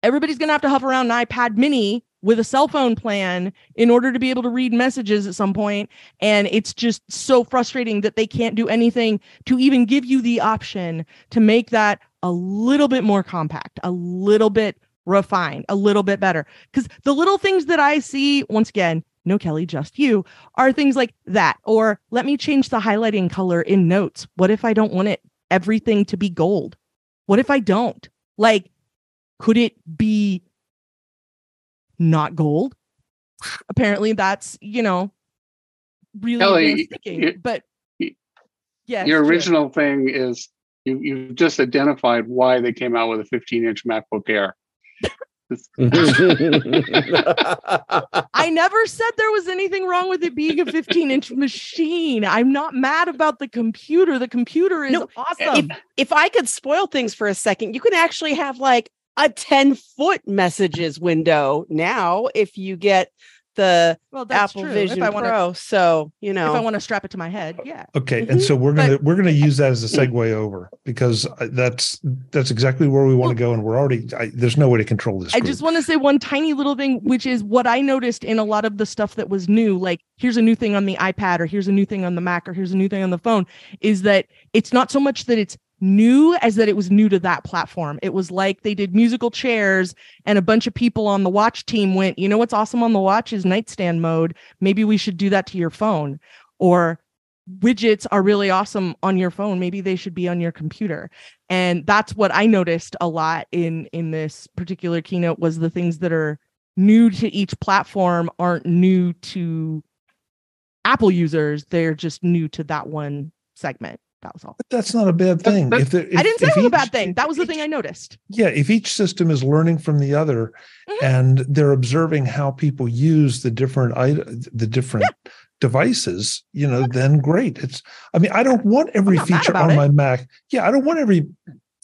everybody's going to have to hover around an ipad mini with a cell phone plan in order to be able to read messages at some point and it's just so frustrating that they can't do anything to even give you the option to make that a little bit more compact, a little bit refined, a little bit better. Because the little things that I see, once again, no Kelly, just you, are things like that. Or let me change the highlighting color in notes. What if I don't want it everything to be gold? What if I don't? Like, could it be not gold? Apparently, that's, you know, really Kelly, but yeah, your original thing is you you just identified why they came out with a 15 inch MacBook Air. I never said there was anything wrong with it being a 15 inch machine. I'm not mad about the computer. The computer is no, awesome. If, if I could spoil things for a second, you can actually have like a 10 foot messages window now if you get the well, Apple true. Vision wanna, Pro. So you know, if I want to strap it to my head, yeah. Okay, mm-hmm. and so we're gonna but, we're gonna use that as a segue over because that's that's exactly where we want to go, and we're already I, there's no way to control this. Group. I just want to say one tiny little thing, which is what I noticed in a lot of the stuff that was new. Like here's a new thing on the iPad, or here's a new thing on the Mac, or here's a new thing on the phone. Is that it's not so much that it's new as that it was new to that platform. It was like they did musical chairs and a bunch of people on the watch team went, you know what's awesome on the watch is nightstand mode. Maybe we should do that to your phone. Or widgets are really awesome on your phone. Maybe they should be on your computer. And that's what I noticed a lot in in this particular keynote was the things that are new to each platform aren't new to Apple users. They're just new to that one segment. That was all. But that's not a bad thing. If, if I didn't say it was a bad thing. That was the each, thing I noticed. Yeah, if each system is learning from the other, mm-hmm. and they're observing how people use the different the different yeah. devices, you know, then great. It's. I mean, I don't want every feature on it. my Mac. Yeah, I don't want every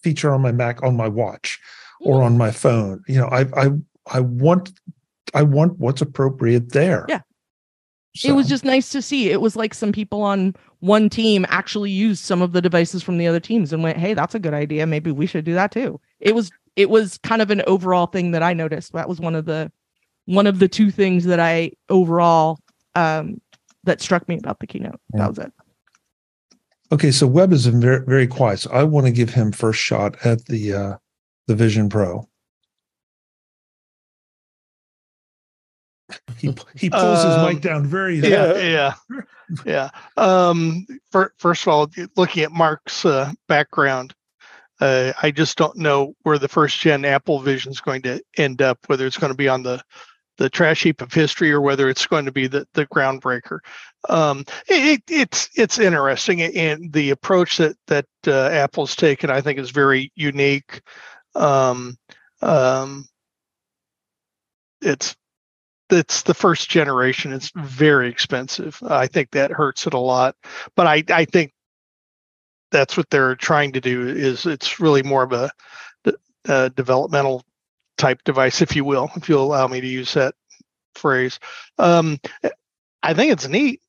feature on my Mac on my watch mm-hmm. or on my phone. You know, I I I want I want what's appropriate there. Yeah. So. It was just nice to see. It was like some people on one team actually used some of the devices from the other teams and went, "Hey, that's a good idea. Maybe we should do that too." It was it was kind of an overall thing that I noticed. That was one of the one of the two things that I overall um that struck me about the keynote. Yeah. That was it. Okay, so Web is very very quiet. So I want to give him first shot at the uh the Vision Pro. He he pulls um, his mic down very yeah yeah yeah um for, first of all looking at mark's uh, background uh, I just don't know where the first gen Apple Vision is going to end up. Whether it's going to be on the the trash heap of history or whether it's going to be the the groundbreaker. Um, it, it's it's interesting, and the approach that that uh, Apple's taken, I think, is very unique. Um, um, it's it's the first generation. It's very expensive. I think that hurts it a lot. But I I think that's what they're trying to do. Is it's really more of a, a developmental type device, if you will, if you'll allow me to use that phrase. Um, I think it's neat.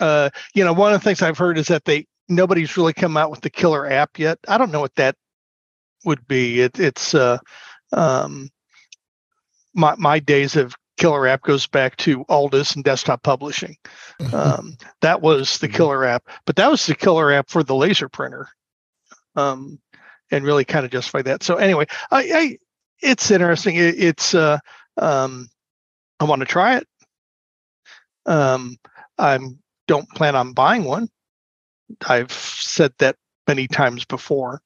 Uh, you know, one of the things I've heard is that they nobody's really come out with the killer app yet. I don't know what that would be. It, it's uh, um, my my days of killer app goes back to Aldus and desktop publishing. Um, that was the mm-hmm. killer app, but that was the killer app for the laser printer, um, and really kind of justify that. So anyway, I, I it's interesting. It, it's uh, um, I want to try it. Um, I don't plan on buying one. I've said that many times before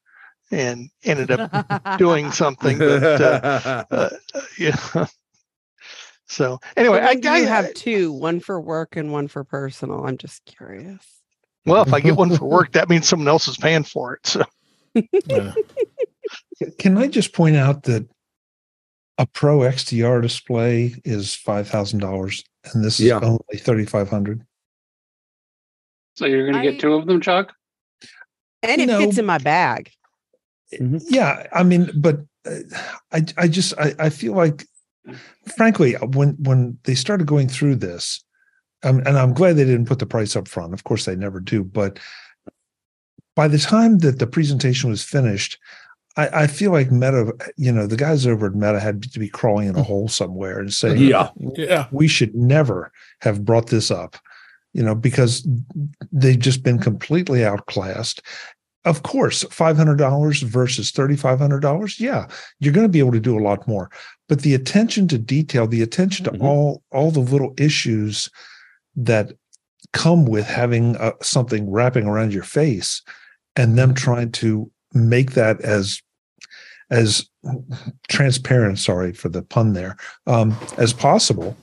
and ended up doing something that, uh, uh, yeah. So anyway, I, I have two, one for work and one for personal. I'm just curious. Well, if I get one for work, that means someone else is paying for it. So. yeah. Can I just point out that a Pro XDR display is five thousand dollars, and this is only thirty five hundred. So you're going to get two of them, Chuck? And it no, fits in my bag. Mm-hmm. Yeah, I mean, but uh, I, I just, I, I feel like, frankly, when when they started going through this, um, and I'm glad they didn't put the price up front. Of course, they never do. But by the time that the presentation was finished, I, I, feel like Meta, you know, the guys over at Meta had to be crawling in a hole somewhere and saying, "Yeah, yeah, we should never have brought this up," you know, because they've just been completely outclassed. Of course, five hundred dollars versus thirty five hundred dollars. Yeah, you're going to be able to do a lot more. But the attention to detail, the attention to mm-hmm. all all the little issues that come with having uh, something wrapping around your face, and them mm-hmm. trying to make that as as transparent, sorry for the pun there, um, as possible.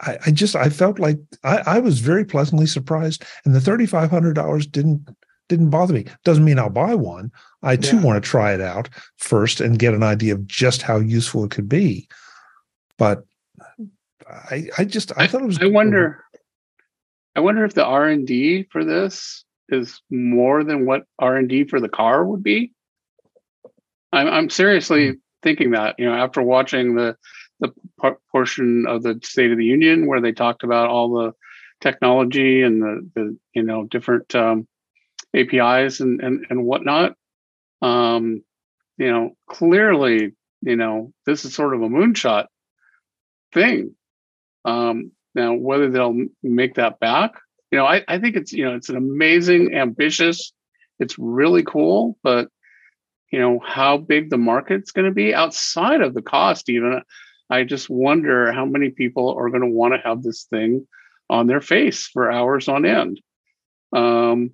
I, I, just I felt like I, I was very pleasantly surprised, and the thirty five hundred dollars didn't didn't bother me. Doesn't mean I'll buy one. I too yeah. want to try it out first and get an idea of just how useful it could be. But I I just I, I thought it was. I wonder. I wonder if the R and D for this is more than what R and D for the car would be. I'm I'm seriously hmm. thinking that you know after watching the the portion of the State of the Union where they talked about all the technology and the the you know different um, APIs and and and whatnot. Um, you know, clearly, you know, this is sort of a moonshot thing. Um, now, whether they'll make that back, you know, I, I think it's you know it's an amazing, ambitious. It's really cool, but you know how big the market's going to be outside of the cost even i just wonder how many people are going to want to have this thing on their face for hours on end um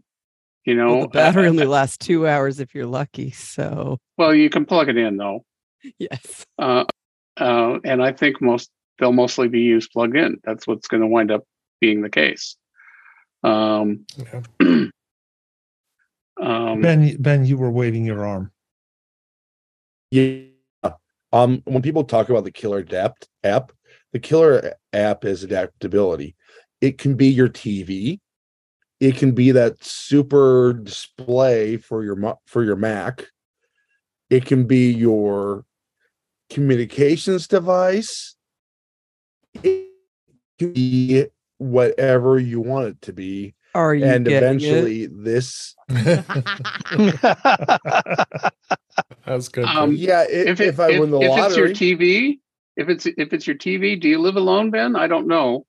you know well, the battery only lasts two hours if you're lucky so. Well you can plug it in though. Yes. Uh, uh, and i think most they'll mostly be used plugged in. That's what's going to wind up being the case. Um, um ben ben you were waving your arm. Yeah. Um, when people talk about the killer adapt app, the killer app is adaptability. It can be your TV. It can be that super display for your for your Mac. It can be your communications device. It can be whatever you want it to be. Are you and eventually it? this That's good. Um, yeah, if, if, if I if, win the if lottery, it's your TV, if it's if it's your TV, do you live alone, Ben? I don't know,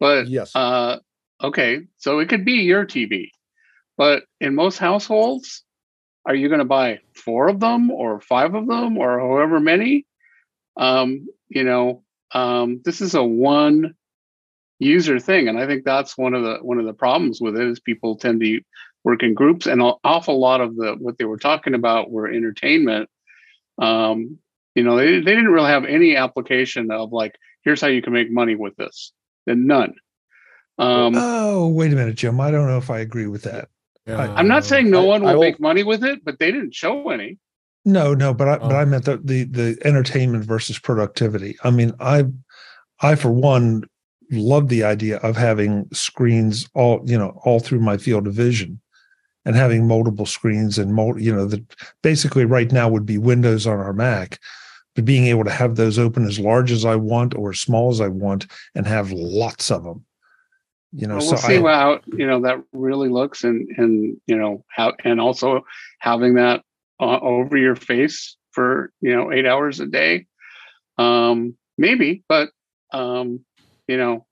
but yes. Uh, okay, so it could be your TV, but in most households, are you going to buy four of them or five of them or however many? Um, you know, um, this is a one user thing, and I think that's one of the one of the problems with it is people tend to work in groups, and an awful lot of the what they were talking about were entertainment. Um, you know, they, they didn't really have any application of like, here's how you can make money with this. And none. Um, oh, wait a minute, Jim. I don't know if I agree with that. I, am not saying no one will, will make money with it, but they didn't show any. No, no, but I oh. but I meant the, the the entertainment versus productivity. I mean, I I for one love the idea of having screens all you know all through my field of vision and having multiple screens and mul- you know that basically right now would be windows on our mac but being able to have those open as large as i want or as small as i want and have lots of them you know well, we'll so see I, how you know that really looks and and you know how and also having that uh, over your face for you know eight hours a day. Um maybe but um you know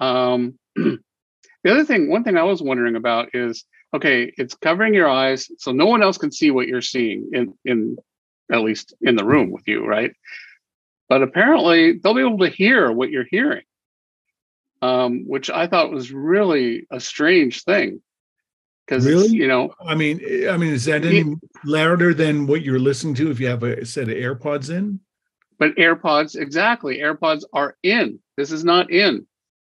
um the other thing one thing i was wondering about is okay it's covering your eyes so no one else can see what you're seeing in in at least in the room with you right? But apparently they'll be able to hear what you're hearing um, which i thought was really a strange thing. Because really? you know i mean i mean is that any louder than what you're listening to if you have a set of airpods in? But airpods exactly airpods are in. This is not in.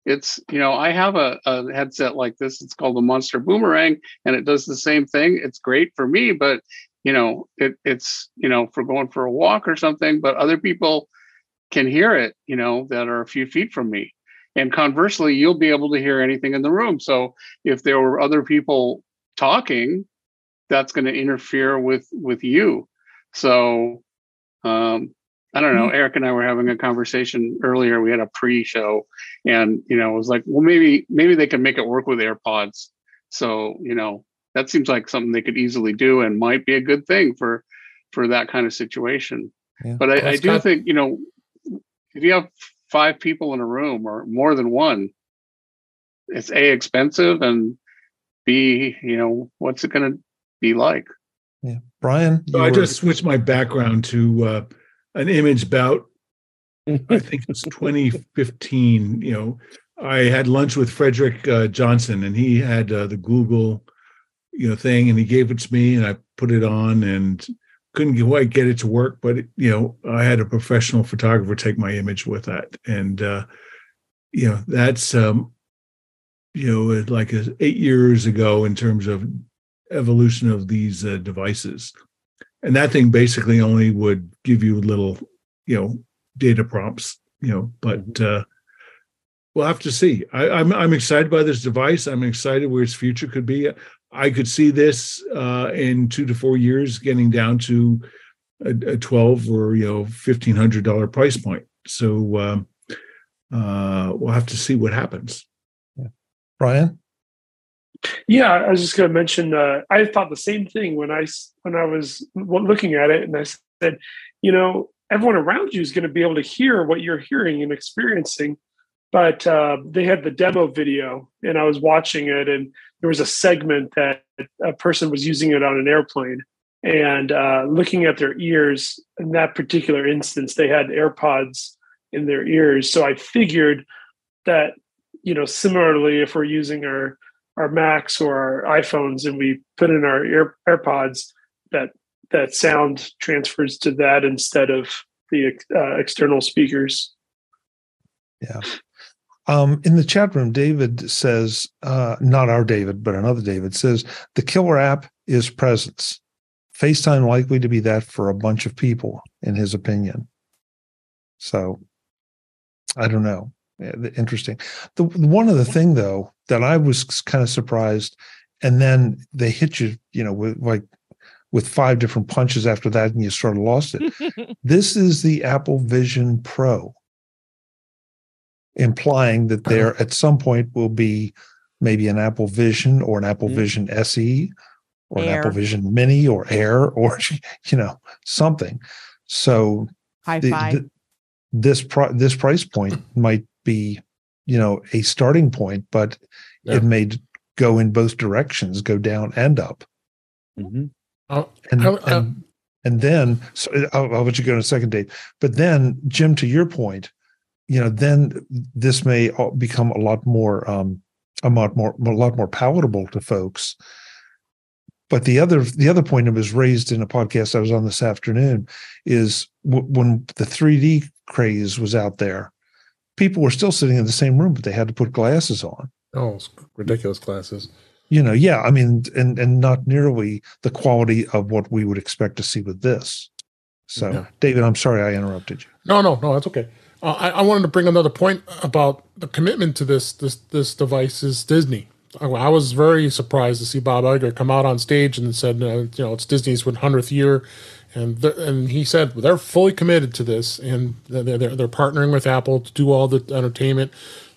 It's you know i have a, a headset like this. It's called the monster boomerang and it does the same thing. It's great for me but you know it, it's you know for going for a walk or something but other people can hear it you know that are a few feet from me and conversely you'll be able to hear anything in the room so if there were other people talking that's going to interfere with with you so um I don't know. Mm-hmm. Eric and I were having a conversation earlier. We had a pre-show, and you know, it was like, well, maybe maybe they can make it work with AirPods. So you know, that seems like something they could easily do, and might be a good thing for for that kind of situation. Yeah. But I, I do think you know, if you have five people in a room or more than one, it's a expensive and b you know what's it going to be like. Yeah, Brian. So I were... just switched my background to. Uh, an image about I think it's 2015. You know, I had lunch with Frederick uh, Johnson, and he had uh, the Google, you know, thing, and he gave it to me, and I put it on, and couldn't quite get it to work, but it, you know, I had a professional photographer take my image with that, and uh, you know, that's um, you know, like eight years ago in terms of evolution of these uh, devices. And that thing basically only would give you little you know data prompts you know but mm-hmm. uh we'll have to see. I, I'm, I'm excited by this device. I'm excited where its future could be i could see this uh in two to four years getting down to a, a 12 or you know 1500 dollar price point so um uh we'll have to see what happens yeah. brian yeah, I was just going to mention. Uh, I thought the same thing when I when I was looking at it, and I said, you know, everyone around you is going to be able to hear what you're hearing and experiencing. But uh, they had the demo video, and I was watching it, and there was a segment that a person was using it on an airplane and uh, looking at their ears. In that particular instance, they had AirPods in their ears, so I figured that you know, similarly, if we're using our our Macs or our iPhones and we put in our Air, AirPods, that that sound transfers to that instead of the uh, external speakers. Yeah. Um, in the chat room, David says, uh, not our David, but another David says, the killer app is presence. FaceTime likely to be that for a bunch of people, in his opinion. So I don't know. Interesting. The one other thing though that I was kind of surprised, and then they hit you, you know, with like with five different punches after that, and you sort of lost it. this is the Apple Vision Pro, implying that there uh-huh. at some point will be maybe an Apple Vision or an Apple mm-hmm. Vision SE or Air. an Apple Vision Mini or Air or you know something. So the, the, this pri- this price point might be, you know, a starting point, but yeah. it may go in both directions, go down and up. Mm-hmm. Uh, and, uh, and, and then so I'll, I'll let you go in a second, Dave. But then, Jim, to your point, you know, then this may become a lot more, um, a lot more, a lot more palatable to folks But the other the other point that was raised in a podcast I was on this afternoon is w- when the 3D craze was out there, people were still sitting in the same room, but they had to put glasses on. Oh, ridiculous glasses. You know, yeah, I mean, and and not nearly the quality of what we would expect to see with this. So, yeah. David, I'm sorry I interrupted you. No, no, no, that's okay. Uh, I, I wanted to bring another point about the commitment to this this this device is Disney. I, was very surprised to see Bob Iger come out on stage and said, uh, you know, it's Disney's 100th year, and and he said they're fully committed to this, and they're, they're partnering with Apple to do all the entertainment.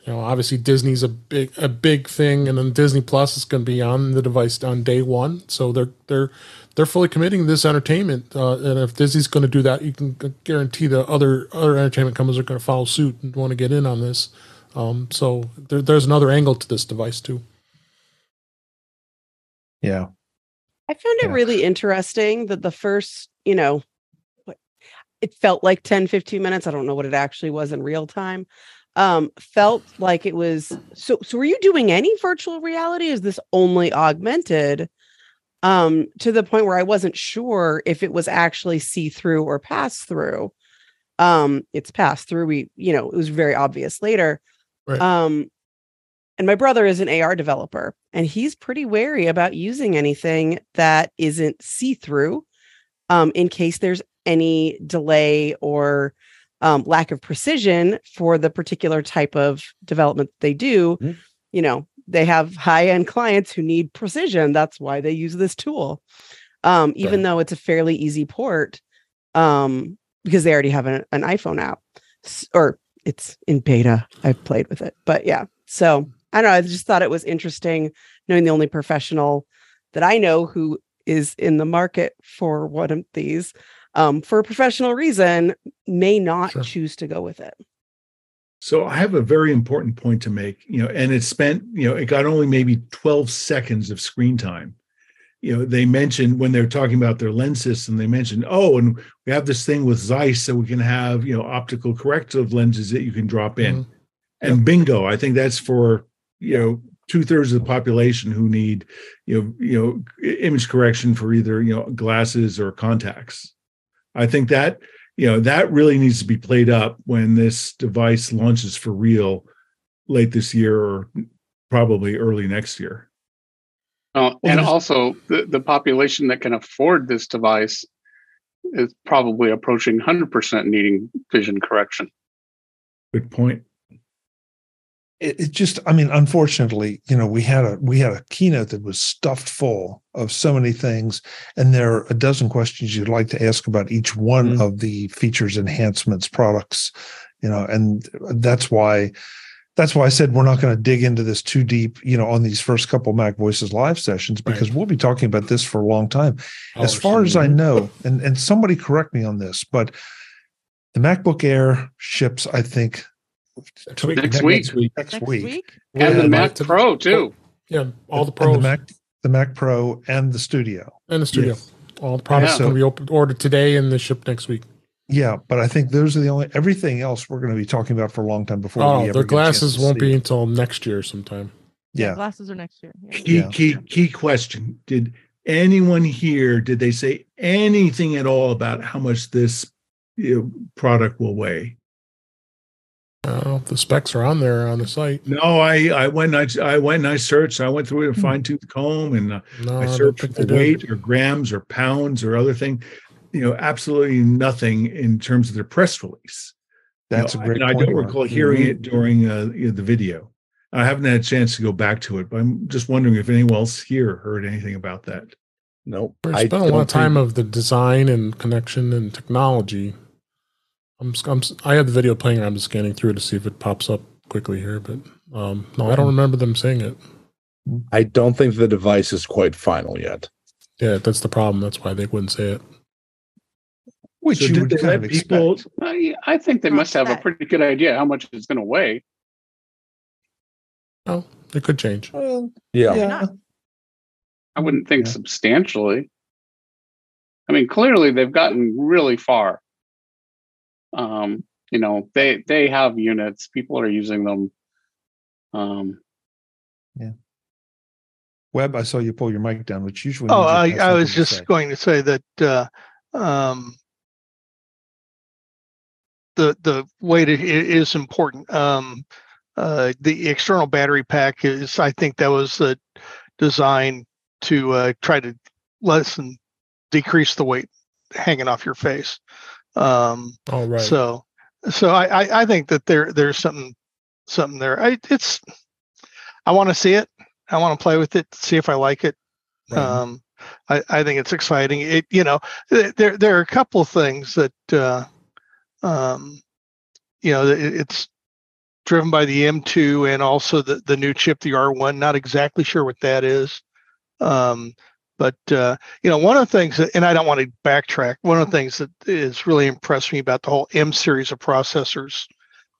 You know, obviously Disney's a big a big thing, and then Disney Plus is going to be on the device on day one. So they're they're they're fully committing this entertainment. Uh, and if Disney's going to do that, you can guarantee the other other entertainment companies are going to follow suit and want to get in on this. Um, so there, there's another angle to this device too. Yeah, I found it yeah. really interesting that the first, you know, it felt like 10, 15 minutes. I don't know what it actually was in real time. Um, felt like it was so. So, were you doing any virtual reality? Is this only augmented? um, to the point where I wasn't sure if it was actually see through or pass through. Um, it's pass through. We, you know, it was very obvious later. Right. Um, and my brother is an AR developer, and he's pretty wary about using anything that isn't see through, um, in case there's any delay or um, lack of precision for the particular type of development they do. Mm-hmm. You know, they have high end clients who need precision. That's why they use this tool. Um, even right. though it's a fairly easy port, um, because they already have an, an iPhone app or it's in beta. I've played with it, but yeah. So I don't know. I just thought it was interesting knowing the only professional that I know who is in the market for one of these um, for a professional reason may not sure. choose to go with it. So I have a very important point to make, you know, and it spent, you know, it got only maybe 12 seconds of screen time. You know, they mentioned when they're talking about their lens system, they mentioned, oh, and we have this thing with Zeiss so we can have, you know, optical corrective lenses that you can drop in. Mm-hmm. And bingo, I think that's for, you know, two thirds of the population who need, you know, you know, image correction for either, you know, glasses or contacts. I think that you know that really needs to be played up when this device launches for real late this year or probably early next year. Uh, and also the, the population that can afford this device is probably approaching 100% needing vision correction. Good point it, it, just i mean unfortunately you know we had a we had a keynote that was stuffed full of so many things and there are a dozen questions you'd like to ask about each one mm-hmm. of the features enhancements products you know and that's why that's why I said we're not going to dig into this too deep, you know, on these first couple Mac Voices live sessions because right. we'll be talking about this for a long time. Oh, as far as I know, and and somebody correct me on this, but the MacBook Air ships, I think, next week. Next week. Next week. Next week. And the Mac Pro too. Yeah, all the pros. The Mac, the Mac Pro and the Studio. And the Studio. Yes. All the products yeah. so, going to be ordered today and the ship next week. Yeah, but I think those are the only everything else we're going to be talking about for a long time before. Oh, their glasses won't be it. until next year sometime. Yeah, glasses are next year. Yeah. Key yeah. key key question: Did anyone here? Did they say anything at all about how much this you know, product will weigh? Oh, the specs are on there on the site. No, I I went I, I went and I searched. I went through a hmm. fine tooth comb and uh, no, I searched for weight or grams or pounds or other thing. You know, absolutely nothing in terms of their press release. That's you know, a great. I, I don't recall hearing mm-hmm. it during uh, you know, the video. I haven't had a chance to go back to it, but I'm just wondering if anyone else here heard anything about that. Nope. I spent a lot of time think... of the design and connection and technology I'm, I'm I have the video playing. I'm just scanning through to see if it pops up quickly here, but um, no, I don't remember them saying it. I don't think the device is quite final yet. Yeah, that's the problem. That's why they wouldn't say it. Which so you would kind of people, expect. I think they must have a pretty good idea how much it's going to weigh. Oh, it could change. Well, yeah. yeah. I wouldn't think yeah. substantially. I mean, clearly they've gotten really far um, you know they they have units people are using them um, yeah Web, I saw you pull your mic down, which usually. Oh, I, I was just going to say that uh, um, the the weight is important. Um, uh, the external battery pack is, I think, that was uh, designed to uh, try to lessen, decrease the weight hanging off your face. Um, All right. So, so I, I, I think that there there's something something there. I, it's I want to see it. I want to play with it, see if I like it. Right. Um, I, I think it's exciting. It you know there there are a couple of things that uh, um, you know it, it's driven by the M2 and also the the new chip, the R1. Not exactly sure what that is. Um, but uh, you know, one of the things, that, and I don't want to backtrack. One of the things that is really impressed me about the whole M series of processors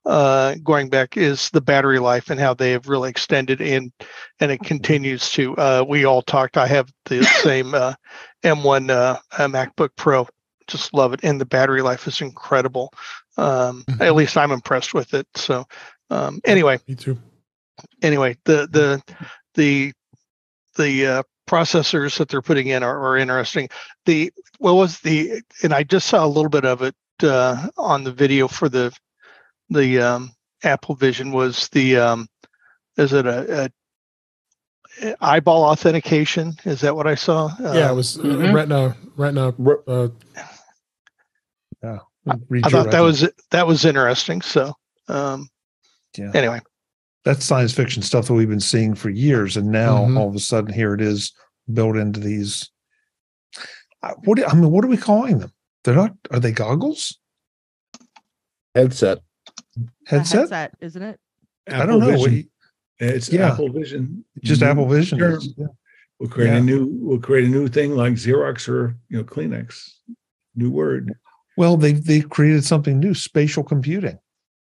uh, going back is the battery life and how they have really extended and and it continues to. Uh, we all talked. I have the same uh, M1 uh, MacBook Pro. Just love it, and the battery life is incredible. Um, mm-hmm. At least I'm impressed with it. So um, anyway, me too. Anyway, the the the the uh, processors that they're putting in are, are interesting. The what was the and I just saw a little bit of it uh, on the video for the the um, Apple Vision was the um, is it a, a, eyeball authentication? Is that what I saw? Yeah, uh, it was uh, mm-hmm. Retina Retina. Uh, yeah, I thought that was that was interesting. So um, yeah. Anyway, that's science fiction stuff that we've been seeing for years, and now mm-hmm. all of a sudden here it is built into these. Uh, what I mean, what are we calling them? They're not. Are they goggles? Headset headset, headset isn't it? Apple I don't know. Vision. It's yeah. Apple Vision. Just mm-hmm. Apple Vision. Sure. Yeah. We'll create yeah. a new. We'll create a new thing like Xerox or you know Kleenex. New word. Well, they they created something new, spatial computing.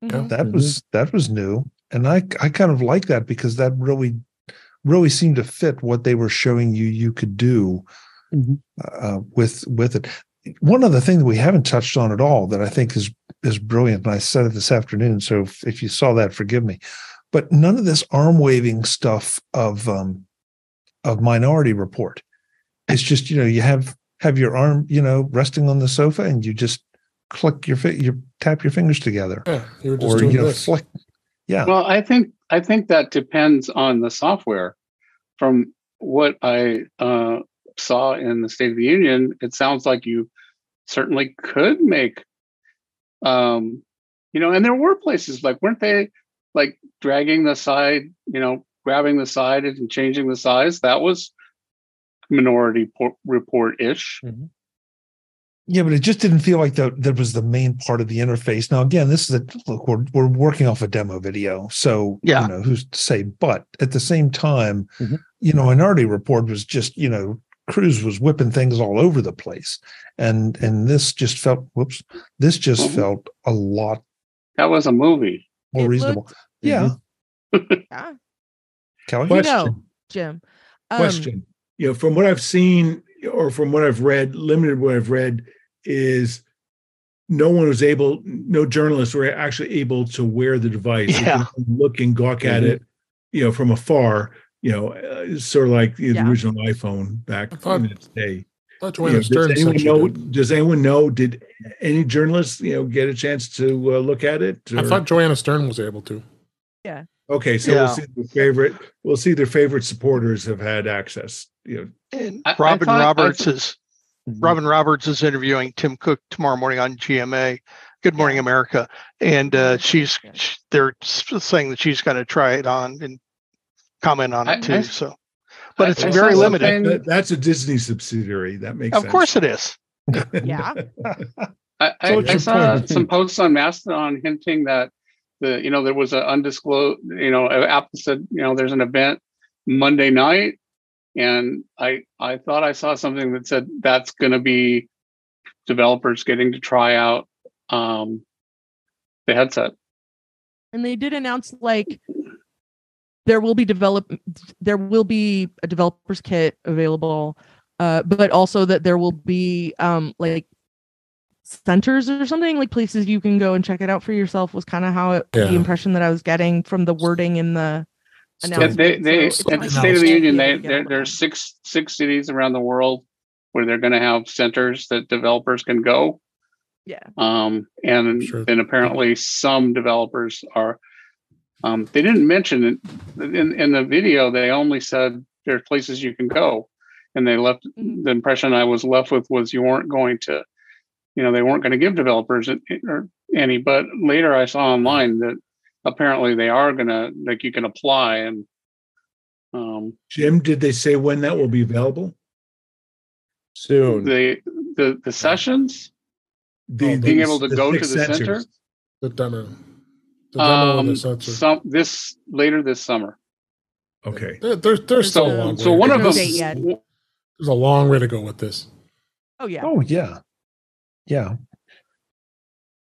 Mm-hmm. That mm-hmm. was that was new, and I I kind of like that because that really really seemed to fit what they were showing you you could do mm-hmm. uh, with with it. One other thing that we haven't touched on at all that I think is is brilliant. And I said it this afternoon. So if, if you saw that, forgive me. But none of this arm waving stuff of um, of Minority Report. It's just you know you have have your arm you know resting on the sofa and you just click your fi- you tap your fingers together yeah, you or you know this. flick. Yeah. Well, I think I think that depends on the software. From what I uh, saw in the State of the Union, it sounds like you certainly could make um, you know, and there were places like weren't they like dragging the side, you know, grabbing the side and changing the size? That was minority report ish. Mm-hmm. Yeah, but it just didn't feel like that that was the main part of the interface. Now, again, this is a look, we're we're working off a demo video, so yeah. you know who's to say. But at the same time, mm-hmm. you know, Minority Report was just you know Cruise was whipping things all over the place, and and this just felt whoops, this just mm-hmm. felt a lot. That was a movie. More it reasonable. Looked, yeah. yeah. Kelly, Question. You know, Jim. Um, Question. You know, from what I've seen or from what I've read, limited what I've read is no one was able, no journalists were actually able to wear the device, yeah. look and gawk at mm-hmm. it, you know, from afar you know, uh, sort of like the yeah. original iPhone back thought, in its day. You know, does anyone know? Does anyone know? Did any journalists, you know, get a chance to uh, look at it? Or? I thought Joanna Stern was able to. Yeah. Okay, so yeah. we'll see their favorite. We'll see their favorite supporters have had access. You know, and Robin thought, Roberts is. Robin Roberts is interviewing Tim Cook tomorrow morning on GMA. Good Morning America, and uh, she's they're saying that she's going to try it on and comment on it I, too. I, so, but I, it's very limited. That, that's a Disney subsidiary. That makes sense. of sense. course it is. yeah. I, I saw some posts on Mastodon hinting that the you know there was an undisclosed you know Apple said you know there's an event Monday night, and I I thought I saw something that said that's going to be developers getting to try out um, the headset. And they did announce like there will be develop there will be a developer's kit available uh, but also that there will be um, like centers or something like places you can go and check it out for yourself was kind of how it, yeah. the impression that I was getting from the wording in the announcement. They, they, so at the State of the Union, they, there, there's six six cities around the world where they're going to have centers that developers can go. Yeah. Um, and sure. then apparently some developers are. Um, they didn't mention it in in the video. They only said there's places you can go, and they left mm-hmm. the impression I was left with was you weren't going to, you know, they weren't going to give developers any. But later I saw online that apparently they are going to like you can apply and. Um, Jim, did they say when that will be available? Soon. The the the sessions. The, being the, able to go to the sensors. center. The demo. The demo um, the sensor. Some this later this summer. Okay. There, there's there's still so, a long so one of them. There's a long way to go with this. Oh yeah. Oh yeah. Yeah.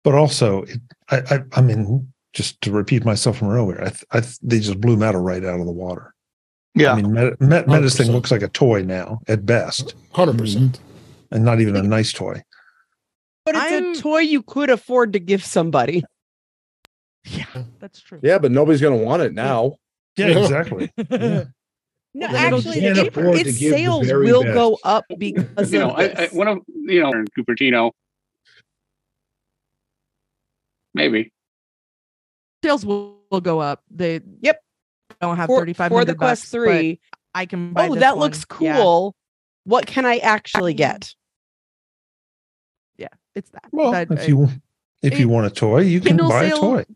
But also, it, I, I, I mean, just to repeat myself from earlier, I, I, they just blew Meta right out of the water. Yeah. I mean, Meta, Meta, Meta's thing looks like a toy now at best. 100%. Mm-hmm. And not even a nice toy. But it's I'm... a toy you could afford to give somebody. Yeah, that's true. Yeah, but nobody's going to want it now. Yeah, exactly. yeah. No, actually, it, its sales will best. go up because you know, I, I, one of you know, Cupertino, maybe sales will, will go up. They yep don't have thirty five for the Quest bucks, Three. I can. oh, that one. looks cool. Yeah. What can I actually get? Yeah, it's that. Well, that, if you if it, you want a toy, you can buy sale, a toy.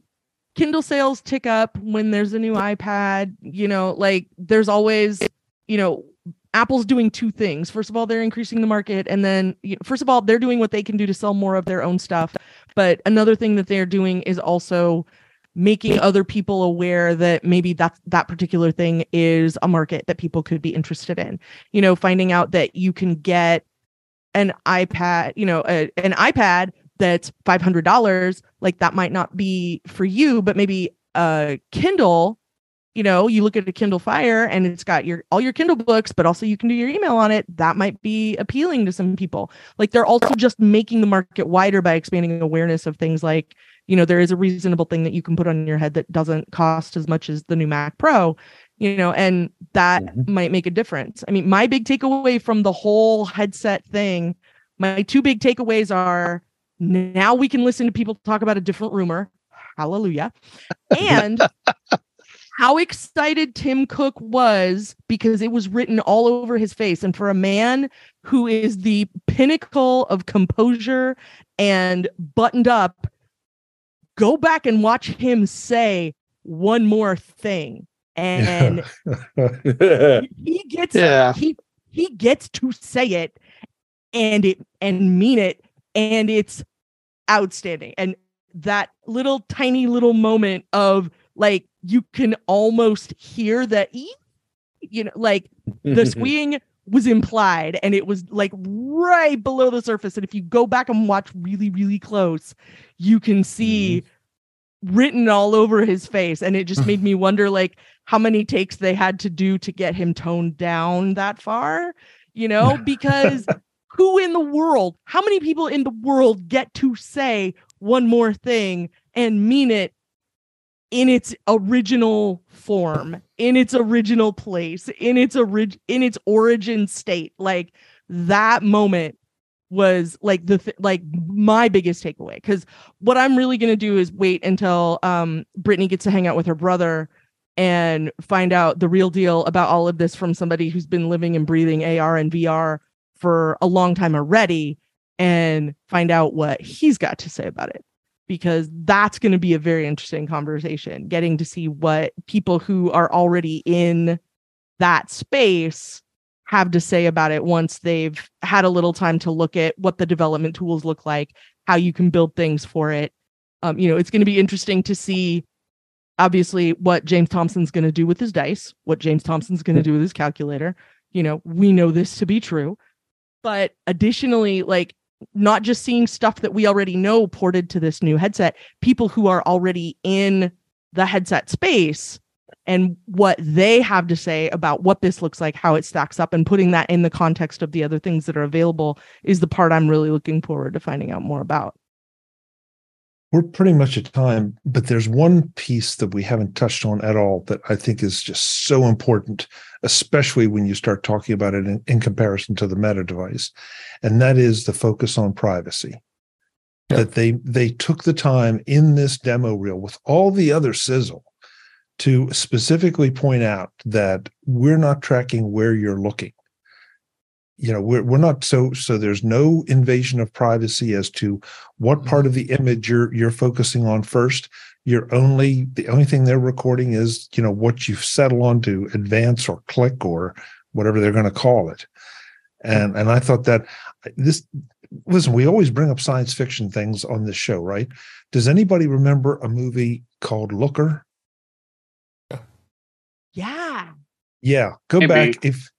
Kindle sales tick up when there's a new iPad. You know, like there's always, you know, Apple's doing two things. First of all, they're increasing the market, and then you know, first of all, they're doing what they can do to sell more of their own stuff. But another thing that they're doing is also making other people aware that maybe that that particular thing is a market that people could be interested in. You know, finding out that you can get an iPad, you know, a, an iPad that's $500 like that might not be for you but maybe a kindle you know you look at a kindle fire and it's got your all your kindle books but also you can do your email on it that might be appealing to some people like they're also just making the market wider by expanding awareness of things like you know there is a reasonable thing that you can put on your head that doesn't cost as much as the new mac pro you know and that mm-hmm. might make a difference i mean my big takeaway from the whole headset thing my two big takeaways are now we can listen to people talk about a different rumor. Hallelujah. And how excited Tim Cook was because it was written all over his face. And for a man who is the pinnacle of composure and buttoned up, go back and watch him say one more thing. And he gets yeah. he he gets to say it and it and mean it and it's outstanding. And that little tiny little moment of like you can almost hear that you know like the squeeing was implied and it was like right below the surface. And if you go back and watch really really close you can see mm-hmm. written all over his face. And it just made me wonder like how many takes they had to do to get him toned down that far you know? Because who in the world, how many people in the world get to say one more thing and mean it in its original form, in its original place, in its orig- in its origin state? Like that moment was like the th- like my biggest takeaway because what I'm really gonna do is wait until um Brittany gets to hang out with her brother and find out the real deal about all of this from somebody who's been living and breathing AR and VR for a long time already and find out what he's got to say about it because that's going to be a very interesting conversation getting to see what people who are already in that space have to say about it once they've had a little time to look at what the development tools look like how you can build things for it. Um, you know it's going to be interesting to see obviously what james thompson's going to do with his dice what james thompson's going to do with his calculator. You know we know this to be true. But additionally like not just seeing stuff that we already know ported to this new headset people who are already in the headset space and what they have to say about what this looks like how it stacks up and putting that in the context of the other things that are available is the part i'm really looking forward to finding out more about we're pretty much at time, but there's one piece that we haven't touched on at all that I think is just so important, especially when you start talking about it in, in comparison to the meta device. And that is the focus on privacy. Yeah. That they they took the time in this demo reel with all the other sizzle to specifically point out that we're not tracking where you're looking you know we're, we're not so so there's no invasion of privacy as to what mm-hmm. part of the image you're you're focusing on first. You're only the only thing they're recording is you know what you settle on to advance or click or whatever they're going to call it. And and i thought that this listen we always bring up science fiction things on this show right? Does anybody remember a movie called looker? Yeah. Yeah. Go Maybe. back if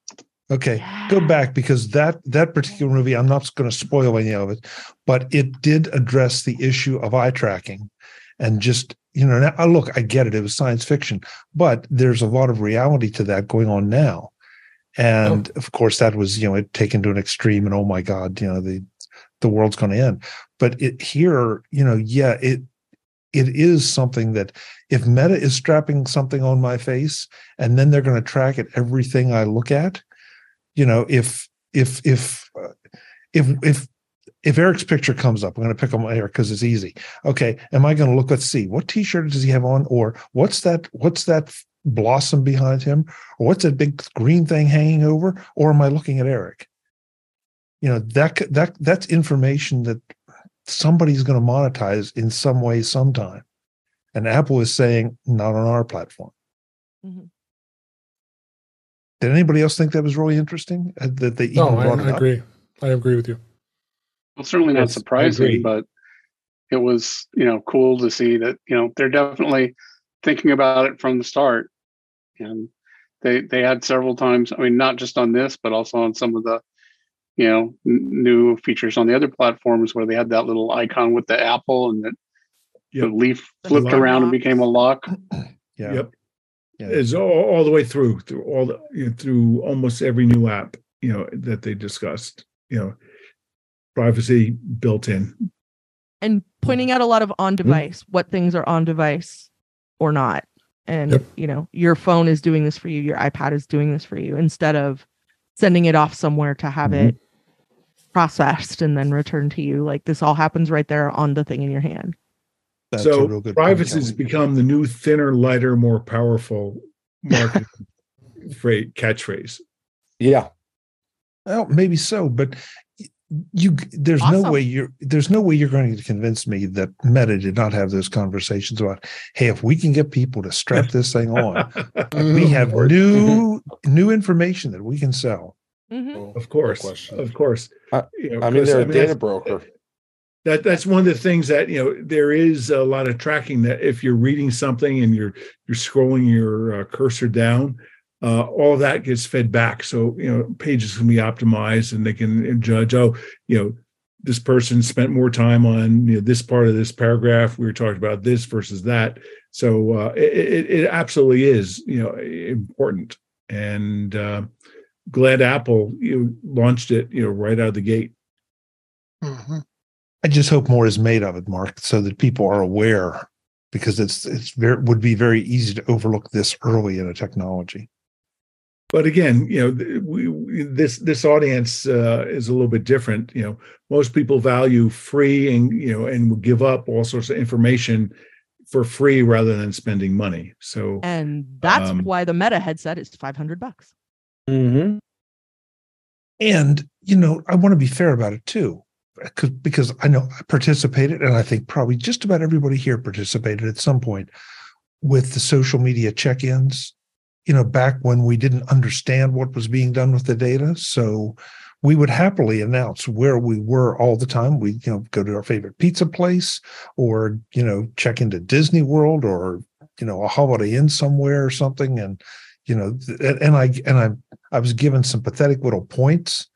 Okay, yeah. go back because that that particular movie, I'm not going to spoil any of it, but it did address the issue of eye tracking, and just you know, now, look, I get it; it was science fiction, but there's a lot of reality to that going on now, and oh. of course, that was you know it taken to an extreme, and oh my god, you know the the world's going to end. But it here, you know, yeah, it it is something that if Meta is strapping something on my face, and then they're going to track it everything I look at you know, if if if uh, if if if Eric's picture comes up, I'm going to pick on Eric because it's easy. Okay, am I going to look? Let's see, what T-shirt does he have on, or what's that? What's that blossom behind him, or what's that big green thing hanging over? Or am I looking at Eric? You know that that that's information that somebody's going to monetize in some way, sometime. And Apple is saying, not on our platform. Mm-hmm. Did anybody else think that was really interesting? Uh, that they even no, I, I agree. I agree with you. Well, certainly not surprising, but it was you know cool to see that you know they're definitely thinking about it from the start, and they they had several times. I mean, not just on this, but also on some of the you know n- new features on the other platforms where they had that little icon with the apple and that yep. the leaf flipped around and became a lock. Yeah. Yep yeah. is all, all, the way through through all the you know, through almost every new app you know that they discussed you know privacy built in and pointing out a lot of on device mm-hmm. what things are on device or not and yep. you know your phone is doing this for you your ipad is doing this for you instead of sending it off somewhere to have mm-hmm. it processed and then returned to you like this all happens right there on the thing in your hand that's so privacy has become the new thinner, lighter, more powerful market phrase, catchphrase. Yeah. Well, maybe so, but you there's awesome. no way you're there's no way you're going to convince me that Meta did not have those conversations about hey if we can get people to strap this thing on we have new new information that we can sell mm-hmm. of course of course I, you know, I mean they're a data broker that that's one of the things that you know there is a lot of tracking that if you're reading something and you're you're scrolling your uh, cursor down uh, all that gets fed back. So you know pages can be optimized and they can judge oh you know this person spent more time on you know, this part of this paragraph. We were talking about this versus that. So uh, it, it absolutely is you know important. And uh, glad apple you know, launched it you know right out of the gate. Mm-hmm. I just hope more is made of it, Mark, so that people are aware, because it's it's very would be very easy to overlook this early in a technology. But again, you know, we, we, this this audience uh, is a little bit different. You know, most people value free and you know and will give up all sorts of information for free rather than spending money. So, and that's um, why the Meta headset is five hundred bucks. Mm-hmm. And you know, I want to be fair about it too because because I know I participated, and I think probably just about everybody here participated at some point with the social media check-ins. You know, back when we didn't understand what was being done with the data, so we would happily announce where we were all the time. We, you know, go to our favorite pizza place, or you know, check into Disney World, or you know, a Holiday Inn somewhere or something, and you know, and I and I I was given some pathetic little points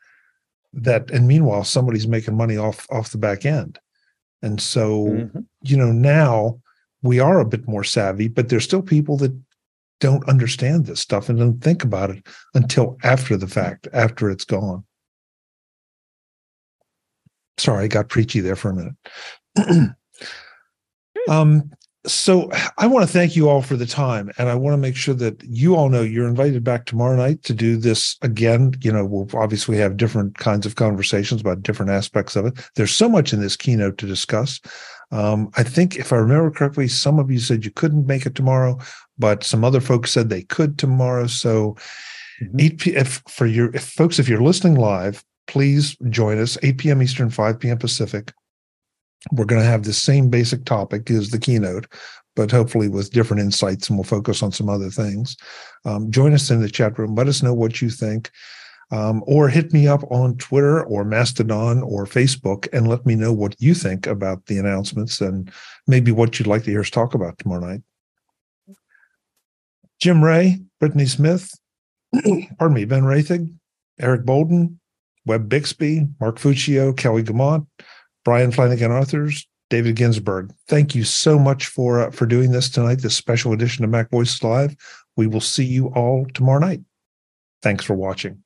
that and meanwhile somebody's making money off off the back end. And so mm-hmm. you know now we are a bit more savvy but there's still people that don't understand this stuff and don't think about it until after the fact after it's gone. Sorry i got preachy there for a minute. Um, so I want to thank you all for the time, and I want to make sure that you all know you're invited back tomorrow night to do this again. You know, we'll obviously have different kinds of conversations about different aspects of it. There's so much in this keynote to discuss. Um, I think if I remember correctly, some of you said you couldn't make it tomorrow, but some other folks said they could tomorrow. So, mm-hmm. 8 p- if for your if folks, if you're listening live, please join us 8 p.m. Eastern, 5 p.m. Pacific we're going to have the same basic topic as the keynote, but hopefully with different insights, and we'll focus on some other things. Um, join us in the chat room. Let us know what you think. Um, or hit me up on Twitter or Mastodon or Facebook and let me know what you think about the announcements and maybe what you'd like to hear us talk about tomorrow night. Jim Rea, Brittany Smith, pardon me, Ben Roethig, Eric Bolden, Web Bixby, Mark Fuccio, Kelly Guimont, Brian Flanagan Arthurs, David Ginsburg. Thank you so much for uh, for doing this tonight, this special edition of Mac Voices Live. We will see you all tomorrow night. Thanks for watching.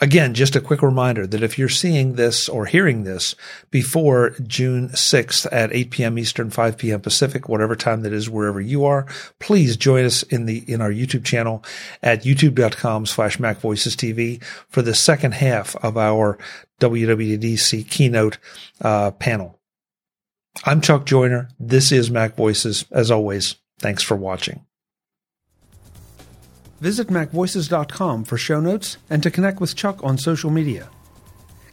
Again, just a quick reminder that if you're seeing this or hearing this before June 6th at 8 p.m. Eastern, 5 p.m. Pacific, whatever time that is, wherever you are, please join us in the, in our YouTube channel at youtube.com slash Mac Voices TV for the second half of our WWDC keynote, uh, panel. I'm Chuck Joiner. This is Mac Voices. As always, thanks for watching. Visit MacVoices.com for show notes and to connect with Chuck on social media.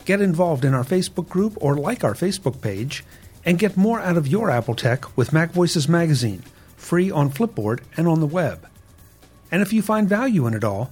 Get involved in our Facebook group or like our Facebook page, and get more out of your Apple tech with Mac Voices Magazine, free on Flipboard and on the web. And if you find value in it all,